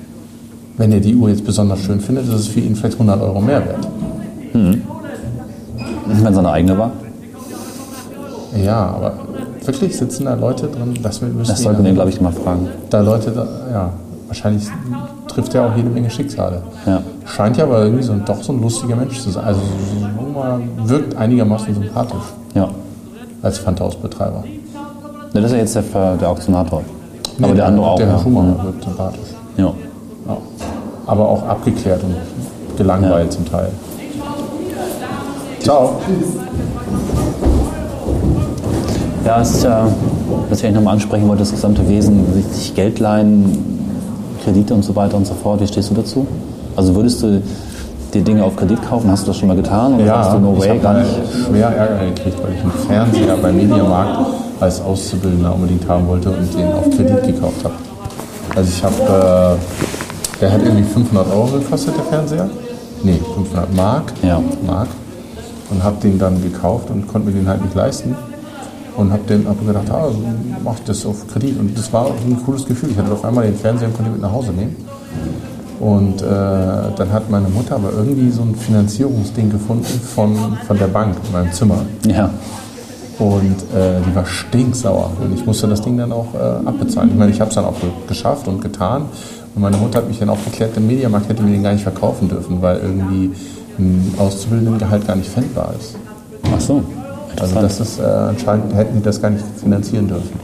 Wenn er die Uhr jetzt besonders schön findet, ist es für ihn vielleicht 100 Euro mehr wert. Wenn es seine eigene war, Ja, aber wirklich sitzen da Leute drin, das müssen das wir sollte dann- man, glaube ich, mal fragen. Da Leute, da, ja, wahrscheinlich trifft er auch jede Menge Schicksale. Ja. Scheint ja aber irgendwie so, ein- doch so ein lustiger Mensch zu sein. Also so, wirkt einigermaßen sympathisch Ja. als Pfandhausbetreiber. Ja, Das ist ja jetzt der, der Auktionator. Nee, Aber der andere auch. Der Herr ja. Schumacher wirkt sympathisch. Ja. Ja. Aber auch abgeklärt und gelangweilt zum Teil. Ciao. Ja, es ist ja, was ich eigentlich nochmal ansprechen wollte, das gesamte Wesen, sich Geld leihen, Kredite und so weiter und so fort. Wie stehst du dazu? Also würdest du dir Dinge auf Kredit kaufen? Hast du das schon mal getan? Oder Ja, du, no ich way, habe gar nicht? schwer Ärger gekriegt, weil ich einen Fernseher beim Mediamarkt als Auszubildender unbedingt haben wollte und den auf Kredit gekauft habe. Also ich habe, äh, der hat irgendwie 500 Euro gekostet, der Fernseher. Nee, 500 Mark. Ja. Mark. Und habe den dann gekauft und konnte mir den halt nicht leisten. Und habe dann hab gedacht, ah, so mach ich das auf Kredit. Und das war ein cooles Gefühl. Ich hatte auf einmal den Fernseher und konnte ihn mit nach Hause nehmen. Und äh, dann hat meine Mutter aber irgendwie so ein Finanzierungsding gefunden von, von der Bank in meinem Zimmer. Ja. Und äh, die war stinksauer. Und ich musste das Ding dann auch äh, abbezahlen. Ich meine, ich habe es dann auch ge- geschafft und getan. Und meine Mutter hat mich dann auch geklärt, der Mediamarkt hätte mir den gar nicht verkaufen dürfen, weil irgendwie ein Auszubildendengehalt gar nicht fändbar ist. Ach so. Also das ist äh, anscheinend hätten die das gar nicht finanzieren dürfen.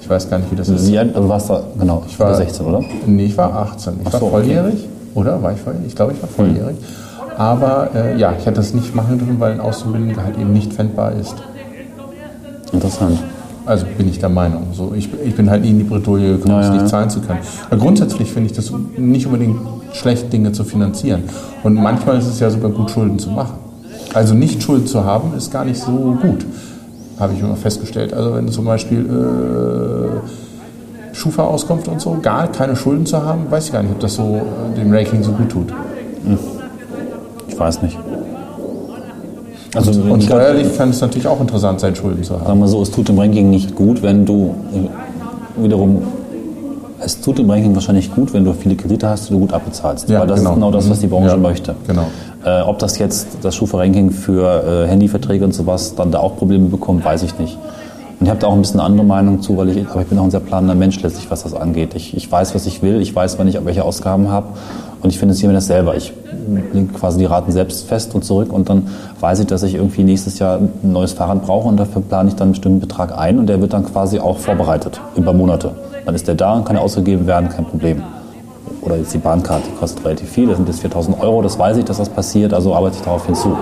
Ich weiß gar nicht, wie das ist. Alt, also warst du, genau, ich war- war 16, oder? Nee, ich war 18. Ich Ach war so, okay. volljährig. Oder? War ich volljährig? Ich glaube, ich war volljährig. Aber äh, ja, ich hätte das nicht machen dürfen, weil ein Auszubildendengehalt eben nicht fändbar ist. Interessant. Also bin ich der Meinung. So, ich, ich bin halt nie in die Bredouille gekommen, Ja, es ja, nicht zahlen zu können. Aber grundsätzlich finde ich das nicht unbedingt schlecht, Dinge zu finanzieren. Und manchmal ist es ja sogar gut, Schulden zu machen. Also nicht Schulden zu haben, ist gar nicht so gut, habe ich immer festgestellt. Also wenn zum Beispiel äh, Schufa-Auskunft und so, gar keine Schulden zu haben, weiß ich gar nicht, ob das so äh, dem Ranking so gut tut. Ich weiß nicht. Also, Und ich glaub, steuerlich kann es natürlich auch interessant sein, Schulden zu haben. Sagen wir so, es tut dem Ranking nicht gut, wenn du äh, wiederum, es tut dem Ranking wahrscheinlich gut, wenn du viele Kredite hast, die du gut abbezahlst. Ja, Weil das genau. ist genau das, was die Branche Ja, möchte. genau. Äh, ob das jetzt das Schufa-Ranking für äh, Handyverträge und sowas dann da auch Probleme bekommt, weiß ich nicht. Und ich habe da auch ein bisschen andere Meinung zu, weil ich, aber ich bin auch ein sehr planender Mensch letztlich, was das angeht. Ich, ich weiß, was ich will, ich weiß, wann ich welche Ausgaben habe und ich finanziere mir das selber. Ich lege quasi die Raten selbst fest und zurück und dann weiß ich, dass ich irgendwie nächstes Jahr ein neues Fahrrad brauche und dafür plane ich dann einen bestimmten Betrag ein und der wird dann quasi auch vorbereitet über Monate. Dann ist der da und kann ausgegeben werden, kein Problem. Oder jetzt die Bahnkarte, die kostet relativ viel, das sind jetzt 4000 Euro, das weiß ich, dass das passiert, also arbeite ich darauf hinzu.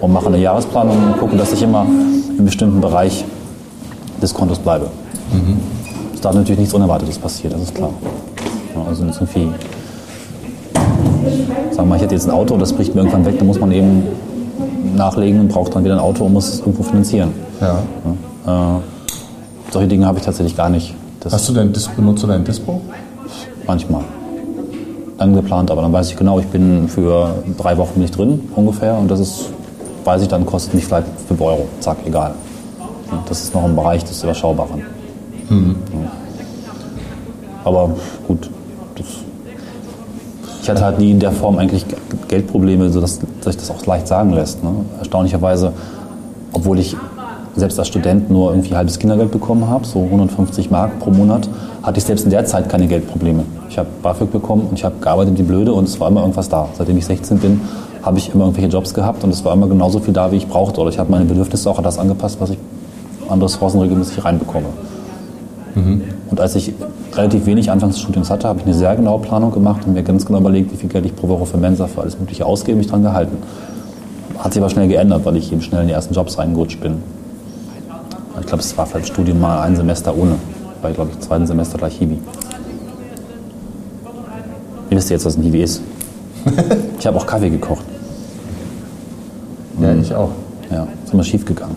Und mache eine Jahresplanung und gucke, dass ich immer im bestimmten Bereich des Kontos bleibe. Es darf natürlich nichts Unerwartetes passieren, das ist klar. Ja, also irgendwie, sagen wir mal, ich hätte jetzt ein Auto und das bricht mir irgendwann weg, dann muss man eben nachlegen und braucht dann wieder ein Auto und muss es irgendwo finanzieren. Ja. Ja, äh, solche Dinge habe ich tatsächlich gar nicht. Das Hast du dein Dis benutzt du dein Dispo? manchmal. Lang geplant, aber dann weiß ich genau, ich bin für drei Wochen nicht drin ungefähr und das ist, weiß ich dann, kostet mich vielleicht 5 Euro. Zack, egal. Ja, Das ist noch im Bereich des Überschaubaren. Ja. Aber gut, ich hatte halt nie in der Form eigentlich Geldprobleme, sodass sich das auch leicht sagen lässt. Ne? Erstaunlicherweise, obwohl ich selbst als Student nur irgendwie halbes Kindergeld bekommen habe, so 150 Mark pro Monat, hatte ich selbst in der Zeit keine Geldprobleme. Ich habe BAföG bekommen und ich habe gearbeitet wie blöde und es war immer irgendwas da. Seitdem ich 16 bin, habe ich immer irgendwelche Jobs gehabt und es war immer genauso viel da, wie ich brauchte. Oder ich habe meine Bedürfnisse auch an das angepasst, was ich an Ressourcen regelmäßig reinbekomme. Und als ich relativ wenig anfangs des Studiums hatte, habe ich eine sehr genaue Planung gemacht und mir ganz genau überlegt, wie viel Geld ich pro Woche für Mensa, für alles Mögliche ausgebe, mich dran gehalten. Hat sich aber schnell geändert, weil ich eben schnell in die ersten Jobs reingerutscht bin. Ich glaube, es war für das Studium mal ein Semester ohne. War, glaube ich, im zweiten Semester gleich Hiwi. Ihr wisst jetzt, was ein Hiwi ist. Ich habe auch Kaffee gekocht. Ja, ich auch. Ja, ist immer schief gegangen.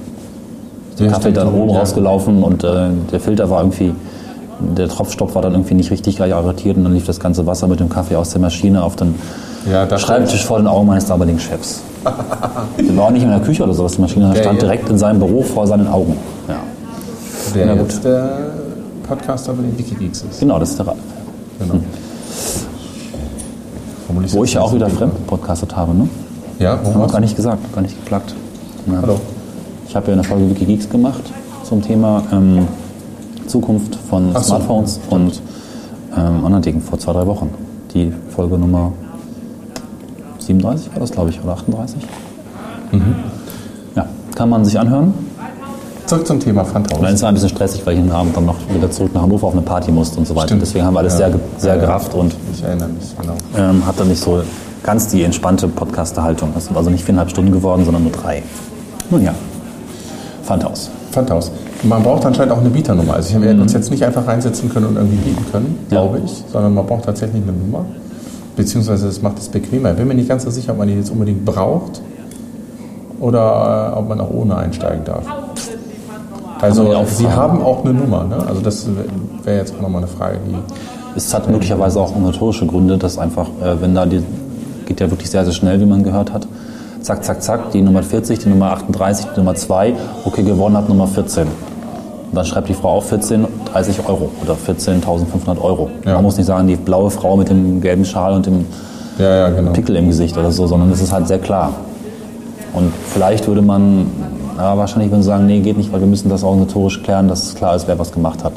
Der Ja, Kaffee dann oben ja. rausgelaufen und äh, der Filter war irgendwie, der Tropfstopp war dann irgendwie nicht richtig gleich arretiert und dann lief das ganze Wasser mit dem Kaffee aus der Maschine auf den Ja, Schreibtisch vor den Augen meines damaligen Chefs. Der war auch nicht in der Küche oder sowas, die Maschine Ja, stand direkt in seinem Büro vor seinen Augen. Ja. der Na gut. der Podcaster bei den Wikigeeks ist. Genau, das ist der Ralf. Genau. Liest Wo ich ja auch wieder fremdpodcastet habe, ne? Ja, Haben warum wir hast gar nicht gesagt, gar nicht geplagt. Ja. Hallo. Ich habe ja eine Folge Wikigeeks gemacht zum Thema ähm, Zukunft von so. Smartphones und ähm, anderen Dingen vor zwei, drei Wochen. Die Folge Nummer 37 war das, glaube ich, oder 38. Mhm. Ja, kann man sich anhören. Zurück zum Thema Und dann Pfandhaus. ist es ein bisschen stressig, weil ich am Abend dann noch wieder zurück nach Hannover auf eine Party musste und so weiter. Stimmt. Deswegen haben wir alles Ja. sehr, sehr Ja, ja. gerafft und Ich erinnere mich, genau. ähm, hat dann nicht so ganz die entspannte Podcaster-Haltung. Das sind also nicht viereinhalb Stunden geworden, sondern nur drei. Nun ja, Pfandhaus. Pfandhaus. Man braucht anscheinend auch eine Bieternummer. Also wir hätten uns jetzt nicht einfach reinsetzen können und irgendwie bieten können, glaube ich, sondern man braucht tatsächlich eine Nummer. Beziehungsweise das macht es bequemer. Ich bin mir nicht ganz so sicher, ob man die jetzt unbedingt braucht oder äh, ob man auch ohne einsteigen darf. Also ja Sie haben auch eine Nummer, ne? Also das wäre jetzt auch nochmal eine Frage, die Es hat möglicherweise auch organisatorische Gründe, dass einfach, äh, wenn da die, geht ja wirklich sehr, sehr schnell, wie man gehört hat. Zack, zack, zack, die Nummer 40, die Nummer 38, die Nummer 2, okay, gewonnen hat Nummer 14. Und dann schreibt die Frau auf 14, 30 Euro oder 14.500 Euro. Ja. Man muss nicht sagen, die blaue Frau mit dem gelben Schal und dem Ja, ja, genau. Pickel im Gesicht oder so, sondern es ist halt sehr klar. Und vielleicht würde man, ja, wahrscheinlich würden sie sagen, nee, geht nicht, weil wir müssen das organisatorisch klären, dass es klar ist, wer was gemacht hat.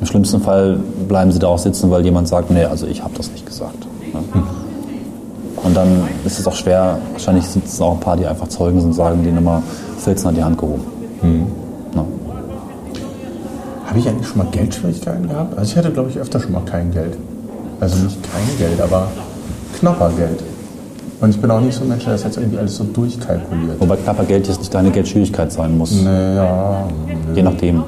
Im schlimmsten Fall bleiben sie da auch sitzen, weil jemand sagt, nee, also ich habe das nicht gesagt. Und dann ist es auch schwer, wahrscheinlich sitzen auch ein paar, die einfach Zeugen sind und sagen, die Nummer 14 hat die Hand gehoben. Ne? Habe ich eigentlich schon mal Geldschwierigkeiten gehabt? Also ich hatte, glaube ich, öfter schon mal kein Geld. Also nicht kein Geld, aber knapper Geld. Und ich bin auch nicht so ein Mensch, der das jetzt irgendwie alles so durchkalkuliert. Wobei knapper Geld jetzt nicht deine Geldschwierigkeit sein muss. Naja, Je nachdem.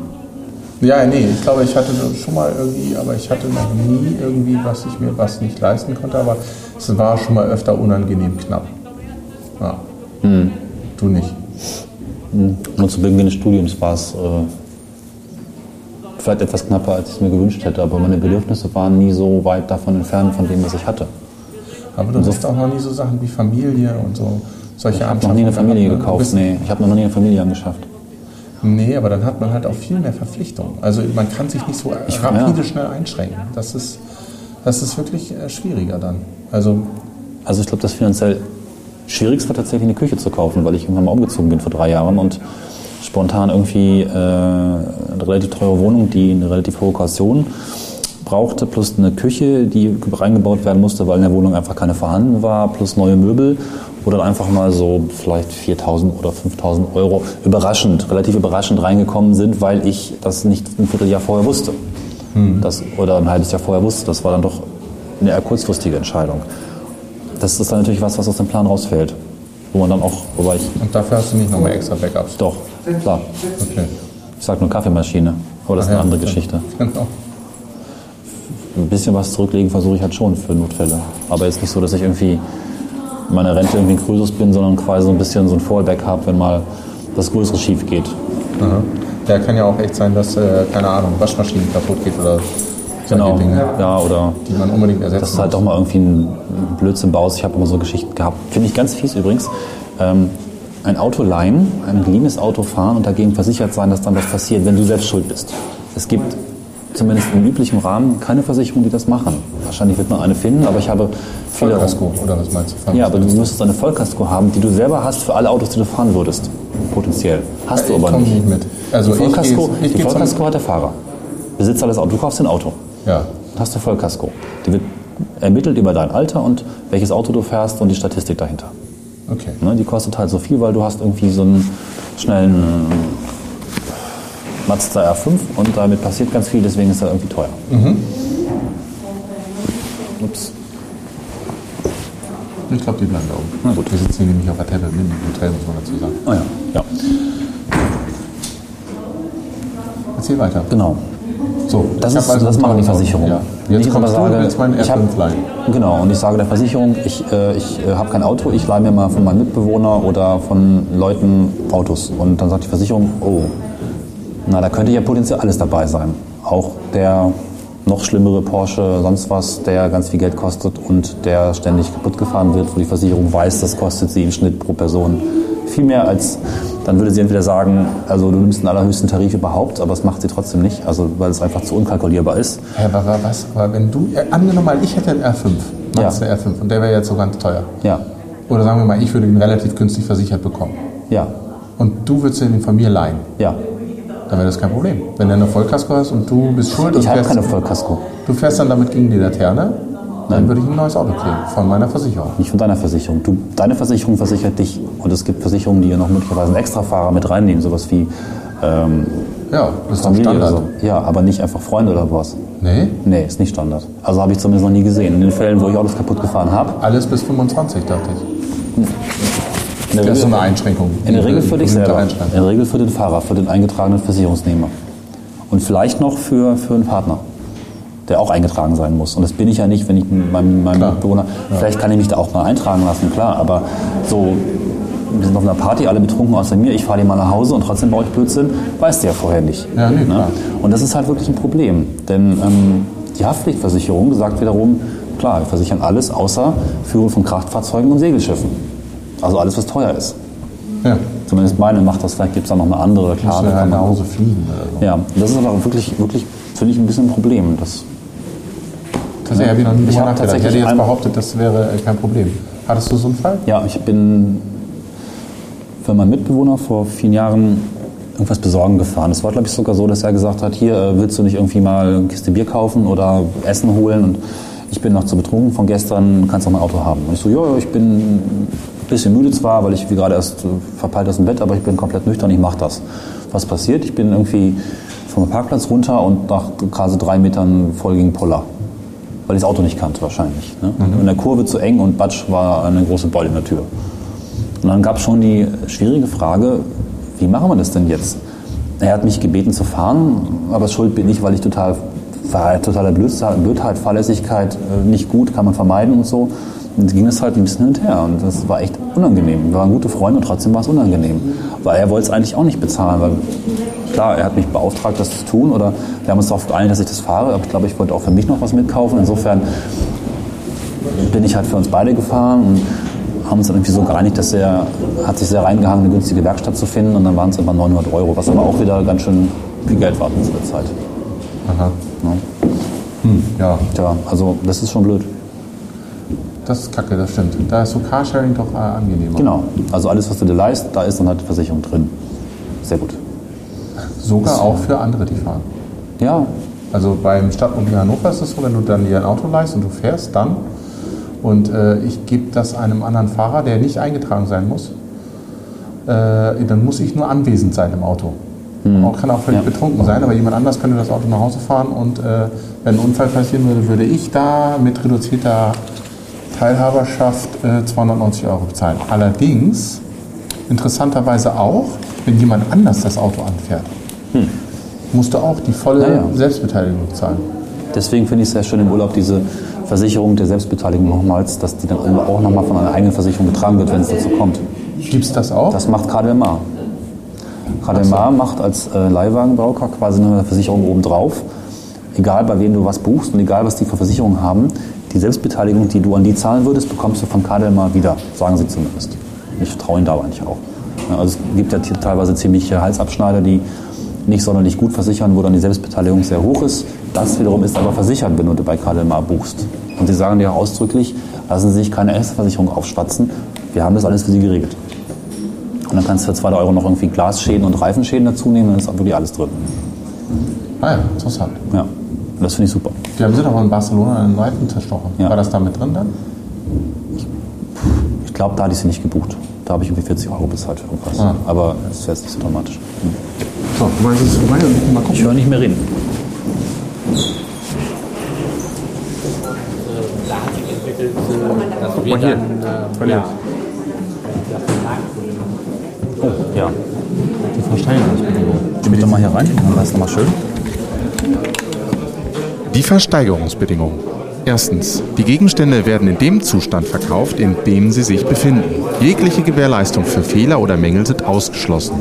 Ja, nee, ich glaube, ich hatte schon mal irgendwie, aber ich hatte noch nie irgendwie, was ich mir was nicht leisten konnte, aber es war schon mal öfter unangenehm knapp. Ja. Du nicht. Und zu Beginn des Studiums war es äh, vielleicht etwas knapper, als ich es mir gewünscht hätte, aber meine Bedürfnisse waren nie so weit davon entfernt, von dem, was ich hatte. Aber du hast auch noch nie so Sachen wie Familie und so solche Ich habe noch nie eine Familie gehabt, ne? Gekauft, nee. Ich habe noch nie eine Familie angeschafft. Nee, aber dann hat man halt auch viel mehr Verpflichtungen. Also man kann sich nicht so rapide ja. schnell einschränken. Das ist, das ist wirklich äh, schwieriger dann. Also Also ich glaube, das finanziell Schwierigste war tatsächlich eine Küche zu kaufen, weil ich irgendwann mal umgezogen bin vor drei Jahren und spontan irgendwie äh, eine relativ teure Wohnung, die eine relativ hohe Kaution brauchte, plus eine Küche, die reingebaut werden musste, weil in der Wohnung einfach keine vorhanden war, plus neue Möbel, wo dann einfach mal so vielleicht 4.000 oder 5.000 Euro überraschend, relativ überraschend reingekommen sind, weil ich das nicht ein Vierteljahr vorher wusste. Das, oder ein halbes Jahr vorher wusste. Das war dann doch eine eher kurzfristige Entscheidung. Das ist dann natürlich was, was aus dem Plan rausfällt. Wo man dann auch, wobei ich, Und dafür hast du nicht nochmal extra Backups. doch, klar, Okay. ich sag nur Kaffeemaschine, aber das ist Ach eine ja, andere. Geschichte. Genau. Ein bisschen was zurücklegen versuche ich halt schon für Notfälle. Aber jetzt nicht so, dass ich irgendwie meine Rente irgendwie ein Krösus bin, sondern quasi so ein bisschen so ein Fallback habe, wenn mal was Größeres schief geht. Aha. Ja, kann ja auch echt sein, dass, äh, keine Ahnung, Waschmaschinen kaputt geht oder Genau, Dinge, ja, oder die man unbedingt ersetzen dass du halt doch mal irgendwie einen Blödsinn baust. Ich habe immer so Geschichten gehabt. Finde ich ganz fies übrigens. Ähm, ein Auto leihen, ein geliehenes Auto fahren und dagegen versichert sein, dass dann was passiert, wenn du selbst schuld bist. Es gibt zumindest im üblichen Rahmen keine Versicherungen, die das machen. Wahrscheinlich wird man eine finden, aber ich habe viele... Vollkasko, oder was meinst du? Ja, aber du müsstest eine Vollkasko haben, die du selber hast für alle Autos, die du fahren würdest. Potenziell. Hast du Ich aber nicht. nicht mit. Also die ich Vollkasko, geh- ich die Vollkasko hat der Fahrer. Besitzer des Autos. Du kaufst ein Auto. Ja. Hast du Vollkasko. Die wird ermittelt über dein Alter und welches Auto du fährst und die Statistik dahinter. Okay. Ne, die kostet halt so viel, weil du hast irgendwie so einen schnellen Mazda R5 und damit passiert ganz viel, deswegen ist er irgendwie teuer. Ups. Ich glaube, die bleiben da oben. Na gut. Wir sitzen hier nämlich auf der Table mit dem Hotel, muss man dazu sagen. Ah ja, ja, Erzähl weiter. genau. So, Das, ist, also das machen die. Versicherungen. Ja. Jetzt ich aber sage, willst meinen ich hab- R5 leihen. Genau, und ich sage der Versicherung, ich, äh, ich äh, habe kein Auto, ich leihe mir mal von meinem Mitbewohner oder von Leuten Autos. Und dann sagt die Versicherung, oh, na, da könnte ja potenziell alles dabei sein. Auch der noch schlimmere Porsche, sonst was, der ganz viel Geld kostet und der ständig kaputt gefahren wird, wo die Versicherung weiß, das kostet sie im Schnitt pro Person viel mehr als, dann würde sie entweder sagen, also du nimmst den allerhöchsten Tarif überhaupt, aber das macht sie trotzdem nicht, also weil es einfach zu unkalkulierbar ist. Hä, aber was? Aber wenn du, äh, angenommen mal, ich hätte einen R5, Ja. Mazda R5, und der wäre jetzt so ganz teuer. Ja, Oder sagen wir mal, ich würde ihn relativ günstig versichert bekommen. ja, Und du würdest den von mir leihen. ja. Dann wäre das kein Problem. Wenn du eine Vollkasko hast und du bist schuld Ich und habe fährst, keine Vollkasko. du fährst dann damit gegen die Laterne, dann würde ich ein neues Auto kriegen von meiner Versicherung. Nicht von deiner Versicherung. Du, deine Versicherung versichert dich. Und es gibt Versicherungen, die ja noch möglicherweise einen Extrafahrer mit reinnehmen, sowas wie ähm, Ja, das ist doch Familie Standard. oder so. Ja, aber nicht einfach Freunde oder was. Nee, Nee, ist nicht Standard. Also habe ich zumindest noch nie gesehen. In den Fällen, wo ich Autos kaputt gefahren habe. alles bis 25, dachte ich. In der Das ist eine Einschränkung. in der Regel für dich selber. In der Regel für den Fahrer, für den eingetragenen Versicherungsnehmer. Und vielleicht noch für, für einen Partner, der auch eingetragen sein muss. Und das bin ich ja nicht, wenn ich meinem, Klar. Mitbewohner. Vielleicht kann ich mich da auch mal eintragen lassen, klar. Aber so, wir sind auf einer Party, alle betrunken außer mir, ich fahre die mal nach Hause und trotzdem baue ich Blödsinn, weißt du ja vorher nicht. Ja, nee, klar. Und das ist halt wirklich ein Problem. Denn ähm, die Haftpflichtversicherung sagt wiederum, klar, wir versichern alles außer Führung von Kraftfahrzeugen und Segelschiffen. Also alles, was teuer ist. Ja, Zumindest meine macht das, vielleicht gibt es da noch eine andere, klar. du da kann halt nach man- Hause fliegen oder so. Ja, das ist aber wirklich, wirklich, finde ich ein bisschen ein Problem. Das, Tatsächlich habe ich noch nie Ich drüber hab nachgedacht. Ich hätte tatsächlich jetzt behauptet, das wäre äh, kein Problem. Hattest du so einen Fall? ja, ich bin für meinen Mitbewohner vor vielen Jahren irgendwas besorgen gefahren. Es war, glaube ich, sogar so, dass er gesagt hat, hier, äh, willst du nicht irgendwie mal eine Kiste Bier kaufen oder Essen holen? Und ich bin noch zu betrunken von gestern, kannst auch mein Auto haben. Und ich so, ja, ja, ich bin bisschen müde zwar, weil ich wie gerade erst äh, verpeilt aus dem Bett, aber ich bin komplett nüchtern, ich mache das. Was passiert? Ich bin irgendwie vom Parkplatz runter und nach gerade drei Metern voll gegen Poller. Weil ich das Auto nicht kannte wahrscheinlich. Ne? Und in der Kurve zu eng und Batsch war eine große Beule in der Tür. Und dann gab es schon die schwierige Frage, wie machen wir das denn jetzt? Er hat mich gebeten zu fahren, aber schuld bin ich, weil ich total, totaler Blödheit, Fahrlässigkeit, äh, nicht gut, kann man vermeiden und so. Und ging es halt ein bisschen hin und her und das war echt unangenehm. Wir waren gute Freunde und trotzdem war es unangenehm. Weil er wollte es eigentlich auch nicht bezahlen, weil klar, er hat mich beauftragt, das zu tun oder wir haben uns darauf geeinigt, dass ich das fahre, aber ich glaube, ich wollte auch für mich noch was mitkaufen. Insofern bin ich halt für uns beide gefahren und haben uns dann irgendwie so geeinigt, dass er hat sich sehr reingehangen, eine günstige Werkstatt zu finden und dann waren es immer 900 Euro, was aber auch wieder ganz schön viel Geld war zu der Zeit. Aha. Ne? Ja. Tja, also das ist schon blöd. Das ist kacke, das stimmt. Da ist so Carsharing doch äh, angenehmer. Genau. Also alles, was du dir leist, da ist dann halt die Versicherung drin. Sehr gut. Sogar auch für andere, die fahren. Ja, Also beim Stadtmobil Hannover ist es so, wenn du dann dir ein Auto leist und du fährst dann und äh, ich gebe das einem anderen Fahrer, der nicht eingetragen sein muss, äh, dann muss ich nur anwesend sein im Auto. Auch kann auch völlig Ja. betrunken sein, aber jemand anders könnte das Auto nach Hause fahren und äh, wenn ein Unfall passieren würde, würde ich da mit reduzierter Teilhaberschaft äh, 290 Euro bezahlen. Allerdings, interessanterweise auch, wenn jemand anders das Auto anfährt, musst du auch die volle Ja, ja. Selbstbeteiligung zahlen. deswegen finde ich es sehr schön im Urlaub, diese Versicherung der Selbstbeteiligung nochmals, dass die dann auch nochmal von einer eigenen Versicherung getragen wird, wenn es dazu kommt. Gibt es das auch? Das macht KDMA. KDMA macht als äh, Leihwagenbraucher quasi eine Versicherung obendrauf. Egal bei wem du was buchst und egal was die für Versicherungen haben, die Selbstbeteiligung, die du an die zahlen würdest, bekommst du von KDMA wieder, sagen sie zumindest. Ich vertraue ihnen da aber eigentlich auch. Also es gibt ja teilweise ziemliche Halsabschneider, die nicht sonderlich gut versichern, wo dann die Selbstbeteiligung sehr hoch ist. Das wiederum ist aber versichert, wenn du bei KDMA buchst. Und sie sagen dir ausdrücklich, lassen Sie sich keine Erstversicherung aufschwatzen. Wir haben das alles für Sie geregelt. Und dann kannst du für 2 Euro noch irgendwie Glasschäden und Reifenschäden dazu nehmen, dann ist auch wirklich alles drin. Ah ja, interessant. Ja, das finde ich super. Wir haben sie doch in Barcelona einen Reifen zerstochen. Ja. War das da mit drin dann? Ich glaube, da hatte ich sie nicht gebucht. Da habe ich irgendwie 40 Euro bezahlt für irgendwas. Ah. Aber das ist jetzt nicht so dramatisch. So, du meinst, es ist vorbei und ich mal Ich gucken. höre nicht mehr reden. Da hat sich entwickelt, dass wir Guck mal hier. dann, äh, ja, Ja. Die Versteigerungsbedingungen. Geh doch mal hier rein, dann das nochmal schön. Die Versteigerungsbedingungen. Erstens. Die Gegenstände werden in dem Zustand verkauft, in dem sie sich befinden. Jegliche Gewährleistung für Fehler oder Mängel sind ausgeschlossen.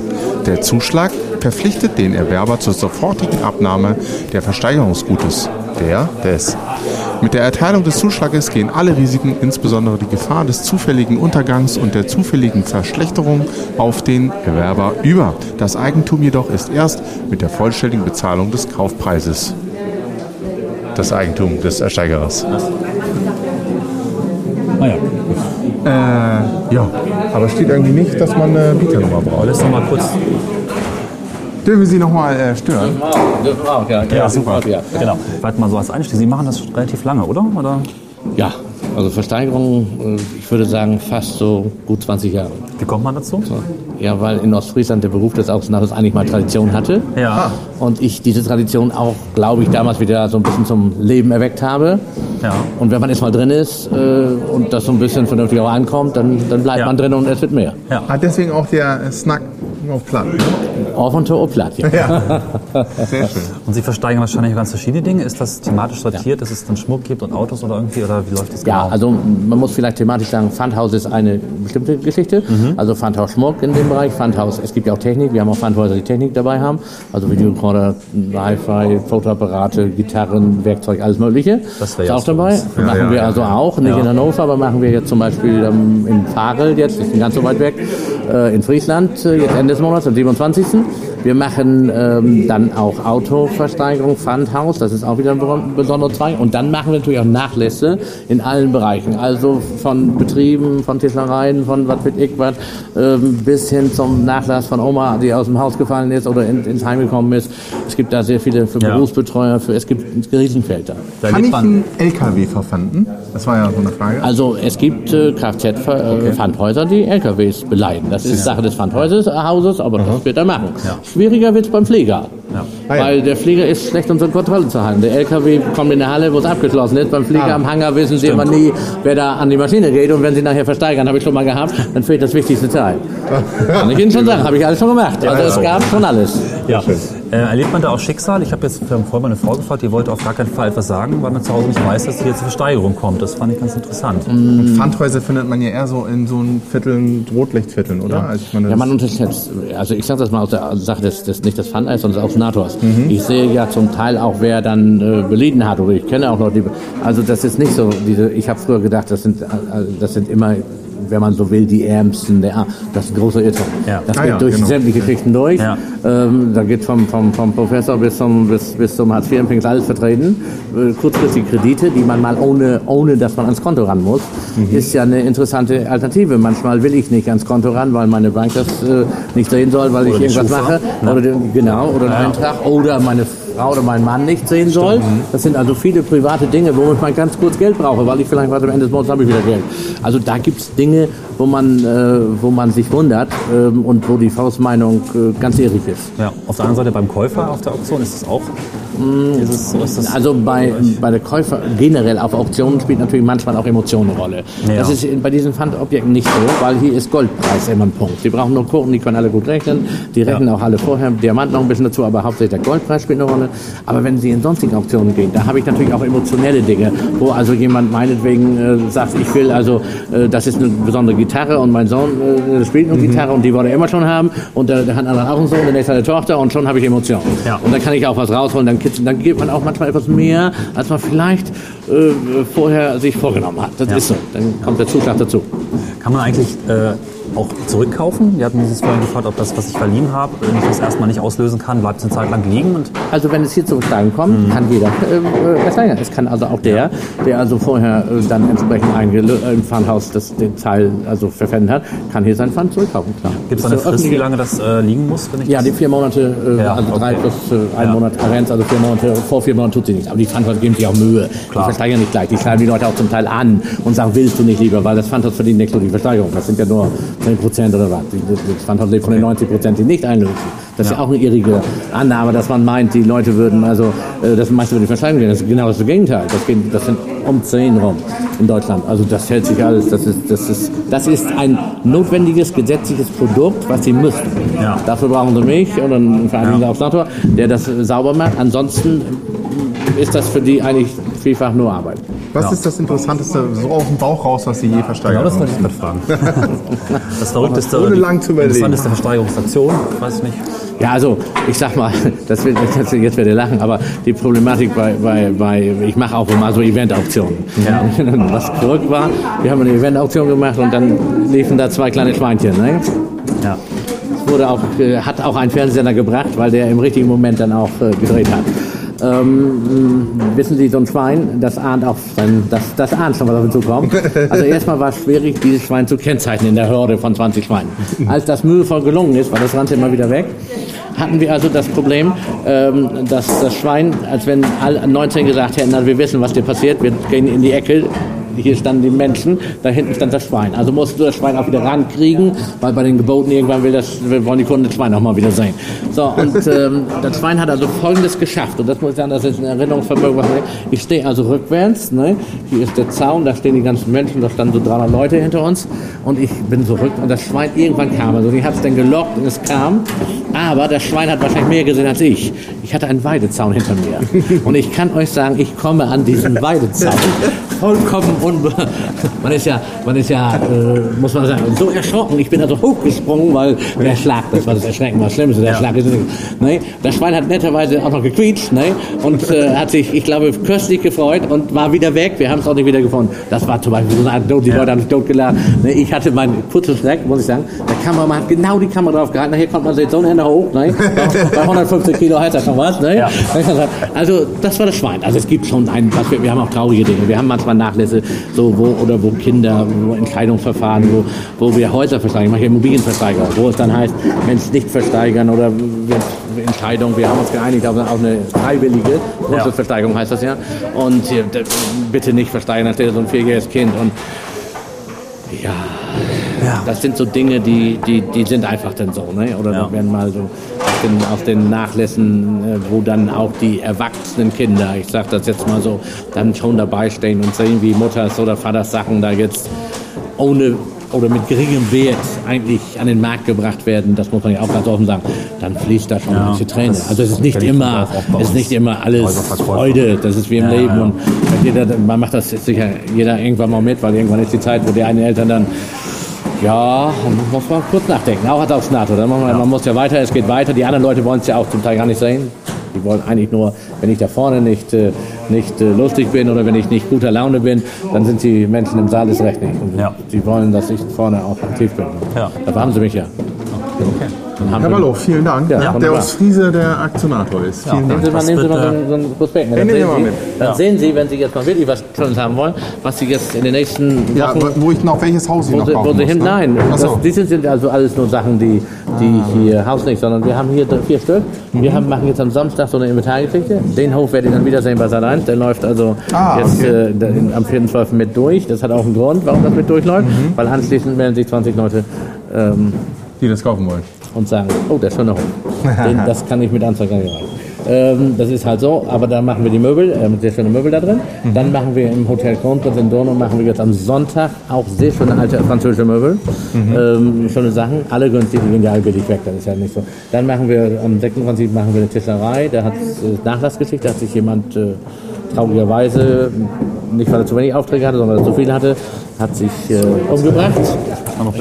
Der Zuschlag verpflichtet den Erwerber zur sofortigen Abnahme der Versteigerungsgutes. Der, des. Mit der Erteilung des Zuschlages gehen alle Risiken, insbesondere die Gefahr des zufälligen Untergangs und der zufälligen Verschlechterung, auf den Erwerber über. Das Eigentum jedoch ist erst mit der vollständigen Bezahlung des Kaufpreises das Eigentum des Ersteigerers. Naja, Ja, aber steht irgendwie nicht, dass man eine Bieternummer braucht. lässt noch mal kurz. Dürfen wir Sie nochmal äh, stören? dürfen wir auch, ja. Ja, super. Ja. Genau. Warte mal so als Einstieg. Sie machen das relativ lange, oder? oder? ja, also Versteigerung, äh, ich würde sagen fast so gut 20 Jahre. Wie kommt man dazu? Ja, weil in Ostfriesland der Beruf des Außenhauses eigentlich mal Tradition hatte. Ja. Und ich diese Tradition auch, glaube ich, damals wieder so ein bisschen zum Leben erweckt habe. Ja. Und wenn man erstmal drin ist äh, und das so ein bisschen vernünftig auch ankommt, dann, dann bleibt Ja. man drin und es wird mehr. Ah, deswegen auch der Snack auf Platt. Auf und to platt, ja. Ja, sehr schön. Und Sie versteigern wahrscheinlich ganz verschiedene Dinge. Ist das thematisch sortiert, dass es dann Schmuck gibt und Autos oder irgendwie? Oder wie läuft das Ja, genau? also man muss vielleicht thematisch sagen, Pfandhaus ist eine bestimmte Geschichte. Also Pfandhaus Schmuck in dem Bereich, Pfandhaus, es gibt ja auch Technik, wir haben auch Pfandhäuser, die Technik dabei haben. Also Videorekorder, Hi-Fi, Fotoapparate, Gitarren, Werkzeug, alles mögliche. Das wär ist ja auch dabei. uns. machen ja, wir ja, also ja. auch, nicht Ja. in Hannover, aber machen wir jetzt zum Beispiel ähm, in Farel, jetzt ist nicht ganz so weit weg, äh, in Friesland, äh, jetzt Ende des Monats, am 27. Wir machen ähm, dann auch Autoversteigerung, Pfandhaus, das ist auch wieder ein beson- besonderer Zweig. Und dann machen wir natürlich auch Nachlässe in allen Bereichen. Also von Betrieben, von Tischlereien, von was weiß ich was, ähm, bis hin zum Nachlass von Oma, die aus dem Haus gefallen ist oder in, ins Heim gekommen ist. Es gibt da sehr viele für Ja. Berufsbetreuer, für, es gibt ein Riesenfeld da. Da Kann ich einen LKW verpfanden? Das war ja so eine Frage. Also es gibt äh, Kfz-Pfandhäuser, die LKWs beleihen. Das ist Sache des Pfandhauses, Hauses, aber das wird er machen. Schwieriger wird es beim Pfleger. Ah, ja. Weil der Pfleger ist schlecht unter Kontrolle zu halten. Der LKW kommt in der Halle, wo es abgeschlossen ist. Beim Pfleger Ah. am Hangar wissen sie immer nie, wer da an die Maschine geht. Und wenn sie nachher versteigern, habe ich schon mal gehabt, dann fehlt das wichtigste Teil. Kann ich Ihnen schon sagen, habe ich alles schon gemacht. Also es gab schon alles. Ja. Äh, erlebt man da auch Schicksal? Ich habe jetzt vorhin mal eine Frau gefragt, die wollte auf gar keinen Fall etwas sagen, weil man zu Hause nicht weiß, dass hier zur Versteigerung kommt. Das fand ich ganz interessant. Und Pfandhäuser findet man ja eher so in so einen Vierteln, Rotlichtvierteln, oder? Also ich meine, Ja, das- man unterschätzt, also ich sage das mal aus der Sache des, des nicht des Pfandeis, sondern des Außenators. Mhm. Ich sehe ja zum Teil auch, wer dann äh, belitten hat, oder ich kenne auch noch die, also das ist nicht so, diese, ich habe früher gedacht, das sind, äh, das sind immer wenn man so will, die Ärmsten. Der, das ist ein großer Irrtum. Ja. Das Ah geht ja, durch genau. sämtliche Schichten durch. Ja. Ähm, da geht vom, vom, vom Professor bis zum, bis, bis zum Hartz-IV-Empfänger alles vertreten. Äh, kurzfristige Kredite, die man mal ohne, ohne dass man ans Konto ran muss, Mhm. ist ja eine interessante Alternative. Manchmal will ich nicht ans Konto ran, weil meine Bank das äh, nicht sehen soll, weil ich die irgendwas Schufa. mache. Oder den, genau, oder einen Eintrag. Oder meine Frau oder mein Mann nicht sehen soll. Das sind also viele private Dinge, wo ich mal ganz kurz Geld brauche, weil ich vielleicht was am Ende des Monats habe ich wieder Geld. Also da gibt es Dinge, wo man, äh, wo man sich wundert ähm, und wo die Faustmeinung äh, ganz ehrlich ist. Ja, auf der anderen Seite beim Käufer auf der Auktion ist das auch. Ist es, ist das Also bei, bei der Käufer generell auf Auktionen spielt natürlich manchmal auch Emotion eine Rolle. Ja. Das ist bei diesen Pfandobjekten nicht so, weil hier ist Goldpreis immer ein Punkt. Die brauchen nur gucken, die können alle gut rechnen. Die rechnen auch alle vorher. Diamant noch ein bisschen dazu, aber hauptsächlich der Goldpreis spielt eine Rolle. Aber wenn Sie in sonstigen Auktionen gehen, da habe ich natürlich auch emotionelle Dinge, wo also jemand meinetwegen äh, sagt, ich will also, äh, das ist eine besondere Gitarre und mein Sohn äh, spielt Mhm. eine Gitarre und die wollte er immer schon haben und der, der hat einen auch einen Sohn, der nächste hat eine Tochter und schon habe ich Emotionen. Ja. Und dann kann ich auch was rausholen, dann, kitzeln. dann gibt man auch manchmal etwas mehr, als man vielleicht äh, vorher sich vorgenommen hat. Das Ja. ist so. Dann kommt der Zuschlag dazu. Kann man eigentlich äh, auch zurückkaufen? Wir hatten dieses vorhin gefragt, ob das, was ich verliehen habe, wenn ich das erstmal nicht auslösen kann, bleibt es eine Zeit lang liegen. Und Also wenn es hier zu Versteigerung kommt, kann jeder äh, äh, versteigern. Es kann also auch der, der also vorher äh, dann entsprechend äh, im Pfandhaus das, den Teil also verpfändet hat, kann hier sein Pfand zurückkaufen. Klar. gibt es eine so Frist, wie lange das äh, liegen muss? Wenn ich Ja, die vier Monate, äh, Ja, also drei okay. plus äh, ein Ja. Monat Karenz, also vier Monate, vor vier Monaten tut sie nichts. Aber die Pfandhaus geben sich auch Mühe. Die versteigern nicht gleich. Die schreiben die Leute auch zum Teil an und sagen, willst du nicht lieber, weil das Pfandhaus verdient nichts durch die Versteigerung. Das sind ja nur 10 Prozent oder was. Das Pfandhaus lebt von den 90 Prozent, die nicht einlösen. Das ist ja auch eine irrige Annahme, dass man meint, die Leute würden also äh, das meiste die Versteigerung gehen. Das ist genau das Gegenteil. Das, geht, das sind um 10 rum in Deutschland. Also das hält sich alles. Das ist, das ist, das ist ein notwendiges gesetzliches Produkt, was sie müssen. Ja. Dafür brauchen sie mich oder einen Vereinigungsaufsenator, der das sauber macht. Ansonsten ist das für die eigentlich vielfach nur Arbeit. Was ist das Interessanteste, so aus dem Bauch raus, was Sie je Genau, versteigert das haben? wollte ich gerade fragen. Das verrückteste, Ohne lang zu überlegen. interessanteste Versteigerungsaktion, weiß ich nicht. Ja, also ich sag mal, das wird, das, jetzt werdet ihr lachen, aber die Problematik bei, bei, bei ich mache auch mal so Eventauktionen. Ja. Was verrückt war, wir haben eine Eventauktion gemacht und dann liefen da zwei kleine Schweinchen. Ne? Ja. Es wurde auch, äh, hat auch ein Fernsehsender gebracht, weil der im richtigen Moment dann auch äh, gedreht hat. Ähm, wissen Sie, so ein Schwein, das ahnt auch, sein, das, das ahnt schon, was auf ihn zukommt. Also erstmal war es schwierig, dieses Schwein zu kennzeichnen in der Horde von 20 Schweinen. Als das mühevoll gelungen ist, weil das rannte immer wieder weg, hatten wir also das Problem, ähm, dass das Schwein, als wenn alle 19 gesagt hätten, also wir wissen, was dir passiert, wir gehen in die Ecke, hier standen die Menschen, da hinten stand das Schwein. Also musst du das Schwein auch wieder rankriegen, weil bei den Geboten irgendwann will das, wollen die Kunden das Schwein auch mal wieder sehen. So, und ähm, das Schwein hat also Folgendes geschafft, und das muss ich sagen, das ist ein Erinnerungsvermögen. was Ich stehe also rückwärts, ne? hier ist der Zaun, da stehen die ganzen Menschen, da standen so 300 Leute hinter uns, und ich bin so rück, und das Schwein irgendwann kam, also ich habe es dann gelockt und es kam, aber das Schwein hat wahrscheinlich mehr gesehen als ich. Ich hatte einen Weidezaun hinter mir. Und ich kann euch sagen, ich komme an diesen Weidezaun vollkommen unbe... Man ist ja, man ist ja, äh, muss man sagen, so erschrocken. Ich bin also hochgesprungen, weil der Schlag, das war das Erschrecken, was Schlimmes. Der Schlag ist nicht, ne? Das Schwein hat netterweise auch noch gequietscht ne? und äh, hat sich, ich glaube, köstlich gefreut und war wieder weg. Wir haben es auch nicht wieder gefunden. Das war zum Beispiel so eine Art Not, die Leute haben sich totgelacht. Ne? Ich hatte meinen kurzen Schreck, muss ich sagen. Der Kameramann hat genau die Kamera drauf gehalten. Hier kommt man sieht so ein Ende hoch. Ne? Bei 150 Kilo heißt das schon was. Ne? Also das war das Schwein. Also es gibt schon ein, was wir, wir haben auch traurige Dinge. Wir haben manchmal Nachlässe, so wo oder wo Kinder, wo Entscheidungsverfahren, wo, wo wir Häuser versteigern. Ich mache ja Immobilienversteigerung, wo es dann heißt, Mensch, nicht versteigern oder wir- Entscheidung. Wir haben uns geeinigt auf auf eine freiwillige Grundstücksversteigerung heißt das ja. Und hier, d- bitte nicht versteigern, da steht so ein vierjähriges Kind und ja, das sind so Dinge, die, die, die sind einfach dann so, ne? Oder Ja. werden mal so den, auf den Nachlässen, äh, wo dann auch die erwachsenen Kinder, ich sag das jetzt mal so, dann schon dabei stehen und sehen, wie Mutters oder Vaters Sachen da jetzt ohne oder mit geringem Wert eigentlich an den Markt gebracht werden, das muss man ja auch ganz offen sagen, dann fließt da schon Ja, manche Träne. das Also es ist nicht immer, es ist nicht immer alles. Freude, das ist wie im Ja, Leben ja. und jeder, man macht das sicher jeder irgendwann mal mit, weil irgendwann ist die Zeit, wo die einen Eltern dann ja, muss man kurz nachdenken, auch als Aufs NATO. Dann man, man muss ja weiter, es geht weiter. Die anderen Leute wollen es ja auch zum Teil gar nicht sehen. Die wollen eigentlich nur, wenn ich da vorne nicht, äh, nicht äh, lustig bin oder wenn ich nicht guter Laune bin, dann sind die Menschen im Saal es recht nicht. Und Ja. die wollen, dass ich vorne auch aktiv bin. Ja. Dafür haben sie mich ja. Haben Herr Ballow, vielen Dank. Ja, der wunderbar. Ostfriese der Aktionator ist. Vielen Nehmen Dank. Sie mal, nehmen Sie mal so einen- so einen Prospekt mit. Den Dann, nehmen wir sehen mal Sie, mit. dann Ja. sehen Sie, wenn Sie jetzt mal wirklich was Tolles haben wollen, was Sie jetzt in den nächsten Ja, Wochen wo ich noch welches Haus ich Wo noch sie, wo kaufen sie muss, hin, ne? nein, so. das, die sind, also alles nur Sachen, die, die hier Haus nicht, sondern wir haben hier drei- vier Stück. Wir Mhm. haben, machen jetzt am Samstag so eine Inventargeschichte. Den Hof werde ich dann wiedersehen bei Sat 1. Der läuft also Ah, jetzt okay. äh, am 4.12. mit durch. Das hat auch einen Grund, warum das mit durchläuft, Mhm. weil anschließend melden sich 20 Leute ähm, Die das kaufen wollen. und sagen, oh, der schöne Hof. Den, das kann ich mit Anzeigen. Ähm, das ist halt so, aber da machen wir die Möbel, äh, mit sehr schönen Möbel da drin. Mhm. Dann machen wir im Hotel Kronprinz in Donau, machen wir jetzt am Sonntag auch sehr schöne alte französische Möbel. Mhm. Ähm, schöne Sachen, alle günstig, die gehen ja billig weg, das ist ja nicht so. Dann machen wir am 26. machen wir eine Tischlerei, da hat äh, Nachlassgeschichte, da hat sich jemand äh, traurigerweise, nicht weil er zu wenig Aufträge hatte, sondern weil er zu viel hatte, hat sich äh, umgebracht.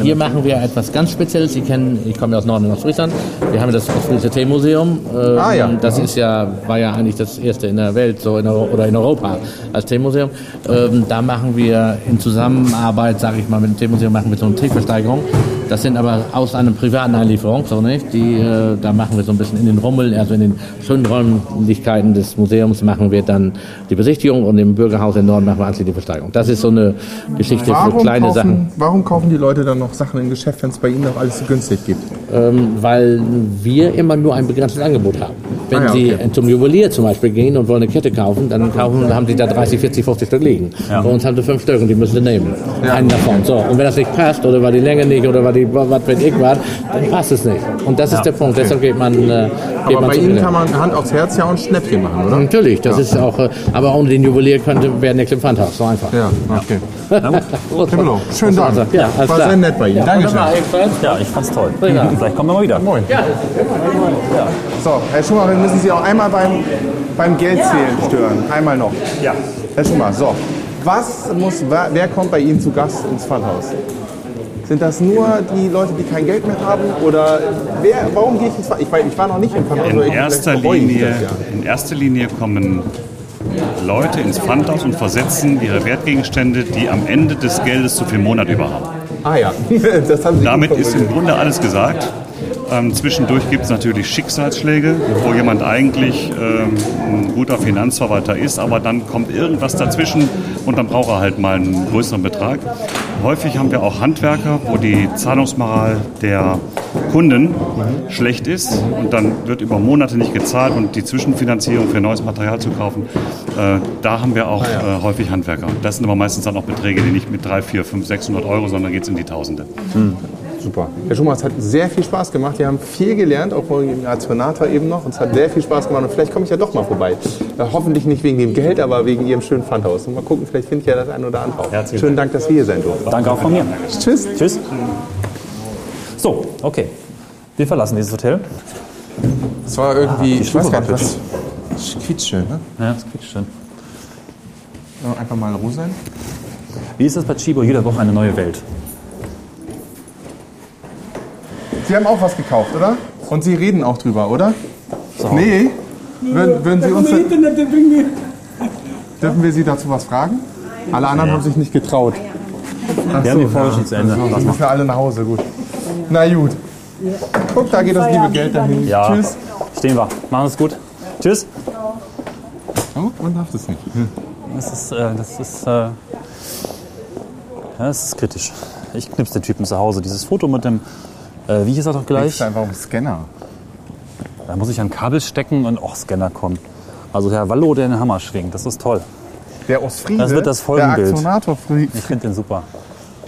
Hier machen wir etwas ganz Spezielles. Sie kennen, ich komme ja aus Norden Ostfriesland. Wir haben das Ostfriesische Teemuseum. Ähm, Ah, ja. Das ist ja, war ja eigentlich das erste in der Welt so in, oder in Europa als Teemuseum. Ähm, da machen wir in Zusammenarbeit, sage ich mal, mit dem Teemuseum machen wir so eine Teeversteigerung. Das sind aber aus einer privaten Einlieferung, so nicht. Die, äh, da machen wir so ein bisschen in den Rummel, also in den schönen Räumlichkeiten des Museums machen wir dann die Besichtigung und im Bürgerhaus in Norden machen wir anschließend die Versteigerung. Das ist so eine Geschichte für Warum kleine kaufen, Sachen. warum kaufen die Leute dann noch Sachen im Geschäft, wenn es bei ihnen noch alles so günstig gibt? Ähm, weil wir immer nur ein begrenztes Angebot haben. Wenn Ah ja, Sie okay. zum Juwelier zum Beispiel gehen und wollen eine Kette kaufen, dann kaufen, haben Sie da 30, 40, 50 Stück liegen. Bei uns haben Sie fünf Stück und die müssen Sie nehmen. Einen davon. So. Und wenn das nicht passt oder weil die Länge nicht oder weil die was weiß ich war, dann passt es nicht. Und das ist der Punkt. Deshalb geht man, äh, geht Aber man bei ihnen kann man Hand aufs Herz ja auch ein Schnäppchen machen, oder? Natürlich, das ist auch, äh, aber ohne den Juwelier könnte, wäre nichts im Pfandhaus. So einfach. Ja, okay. Gut. Herr Below, schönen. Dank. Ja, alles War sehr nett bei Ihnen. Ja, Dankeschön. Ja, ich fand's toll. Ja. Vielleicht kommen wir mal wieder. Moin. So, Herr Schumacher, wir müssen Sie auch einmal beim, beim Geldzählen stören. Einmal noch. Ja. Herr Schumacher, so. Was muss, wer, wer kommt bei Ihnen zu Gast ins Pfandhaus? Sind das nur die Leute, die kein Geld mehr haben? Oder wer, warum gehe ich ins Pfandhaus? Ich, war- ich war noch nicht im Pfandhaus. In erster, Linie, das, ja. in erster Linie kommen Leute ins Pfandhaus und versetzen ihre Wertgegenstände, die am Ende des Geldes zu viel Monat über haben. Ah ja, das haben Sie Damit ist im. Grunde alles gesagt. Ähm, zwischendurch gibt es natürlich Schicksalsschläge, wo jemand eigentlich ähm, ein guter Finanzverwalter ist, aber dann kommt irgendwas dazwischen und dann braucht er halt mal einen größeren Betrag. Häufig haben wir auch Handwerker, wo die Zahlungsmoral der Kunden schlecht ist und dann wird über Monate nicht gezahlt und die Zwischenfinanzierung für neues Material zu kaufen, äh, da haben wir auch äh, häufig Handwerker. Das sind aber meistens dann auch Beträge, die nicht mit 3, 4, 5, 600 Euro, sondern geht es in die Tausende. Super. Herr Schumacher, es hat sehr viel Spaß gemacht. Wir haben viel gelernt, auch als Senator eben noch. Und es hat sehr viel Spaß gemacht. Und vielleicht komme ich ja doch mal vorbei. Äh, hoffentlich nicht wegen dem Geld, aber wegen Ihrem schönen Pfandhaus. Und mal gucken, vielleicht finde ich ja das ein oder andere auch. Herzlichen Schönen Dank, dass wir hier sein durften. Danke auch von mir. Tschüss. Tschüss. So, okay. Wir verlassen dieses Hotel. Es war irgendwie, die ich weiß gar nicht, was. Quietschschön, ne? Ja, das klingt schön. Einfach mal roh sein. Wie ist das bei Chibo? Jede Woche eine neue Welt. Sie haben auch was gekauft, oder? Und Sie reden auch drüber, oder? Nee. Würden, würden Sie uns. Dürfen wir Sie dazu was fragen? Alle anderen haben sich nicht getraut. Ach Wir haben die schon zu Ende. Also, müssen alle nach Hause, gut. Na gut. Guck, da geht das liebe Geld dahin. Ja, Tschüss. stehen wir. Machen es gut. Tschüss. Oh, man darf das nicht. Das ist, äh, das ist, äh, ja, das ist kritisch. Ich knips den Typen zu Hause. Dieses Foto mit dem, äh, wie hieß er doch Ich gleich? einfach um Scanner. Da muss ich ein Kabel stecken und auch Scanner kommen. Also Herr Wallo, der den Hammer schwingt, das ist toll. Der Ostfriese, Das wird das Folgenbild. der Aktionator, Fri- Ich finde den super.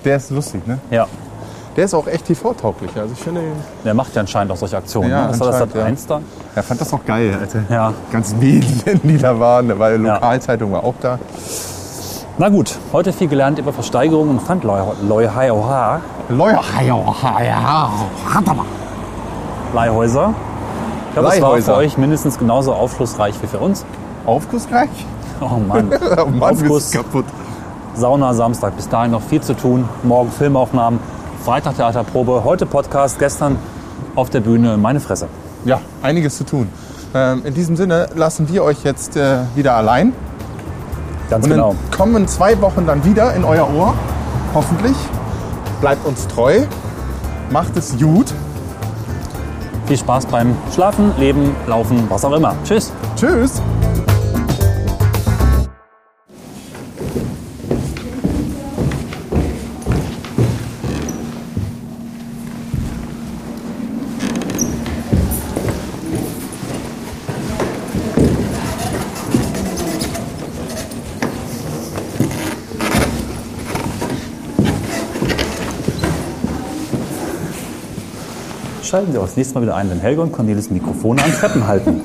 der ist lustig, ne? Ja, Der ist auch echt TV-tauglich. Also ich finde, der macht ja anscheinend auch solche Aktionen. Ja, ne? Das war das Sat 1 da. er fand das auch geil, Alter. Ja. Ganz Medien, die da waren, weil die Ja. Lokalzeitung war auch da. Na gut, heute viel gelernt über Versteigerungen und Pfandleihhäuser. Leihhäuser. Ich glaube, es war Leihhäuser. für euch mindestens genauso aufschlussreich wie für uns. Aufgussreich? Oh Mann. Oh Mann, wir Aufguss. sind kaputt. Sauna Samstag. Bis dahin noch viel zu tun. Morgen Filmaufnahmen. Freitag Theaterprobe. Heute Podcast. Gestern auf der Bühne. Meine Fresse. Ja, einiges zu tun. Ähm, in diesem Sinne lassen wir euch jetzt äh, wieder allein. Ganz Und genau. dann kommen in zwei Wochen dann wieder in euer Ohr. Hoffentlich. Bleibt uns treu. Macht es gut. Viel Spaß beim Schlafen, Leben, Laufen, was auch immer. Tschüss. Tschüss. Schalten Sie auch das nächste Mal wieder ein, wenn Helge und Cornelis Mikrofone an Treppen halten.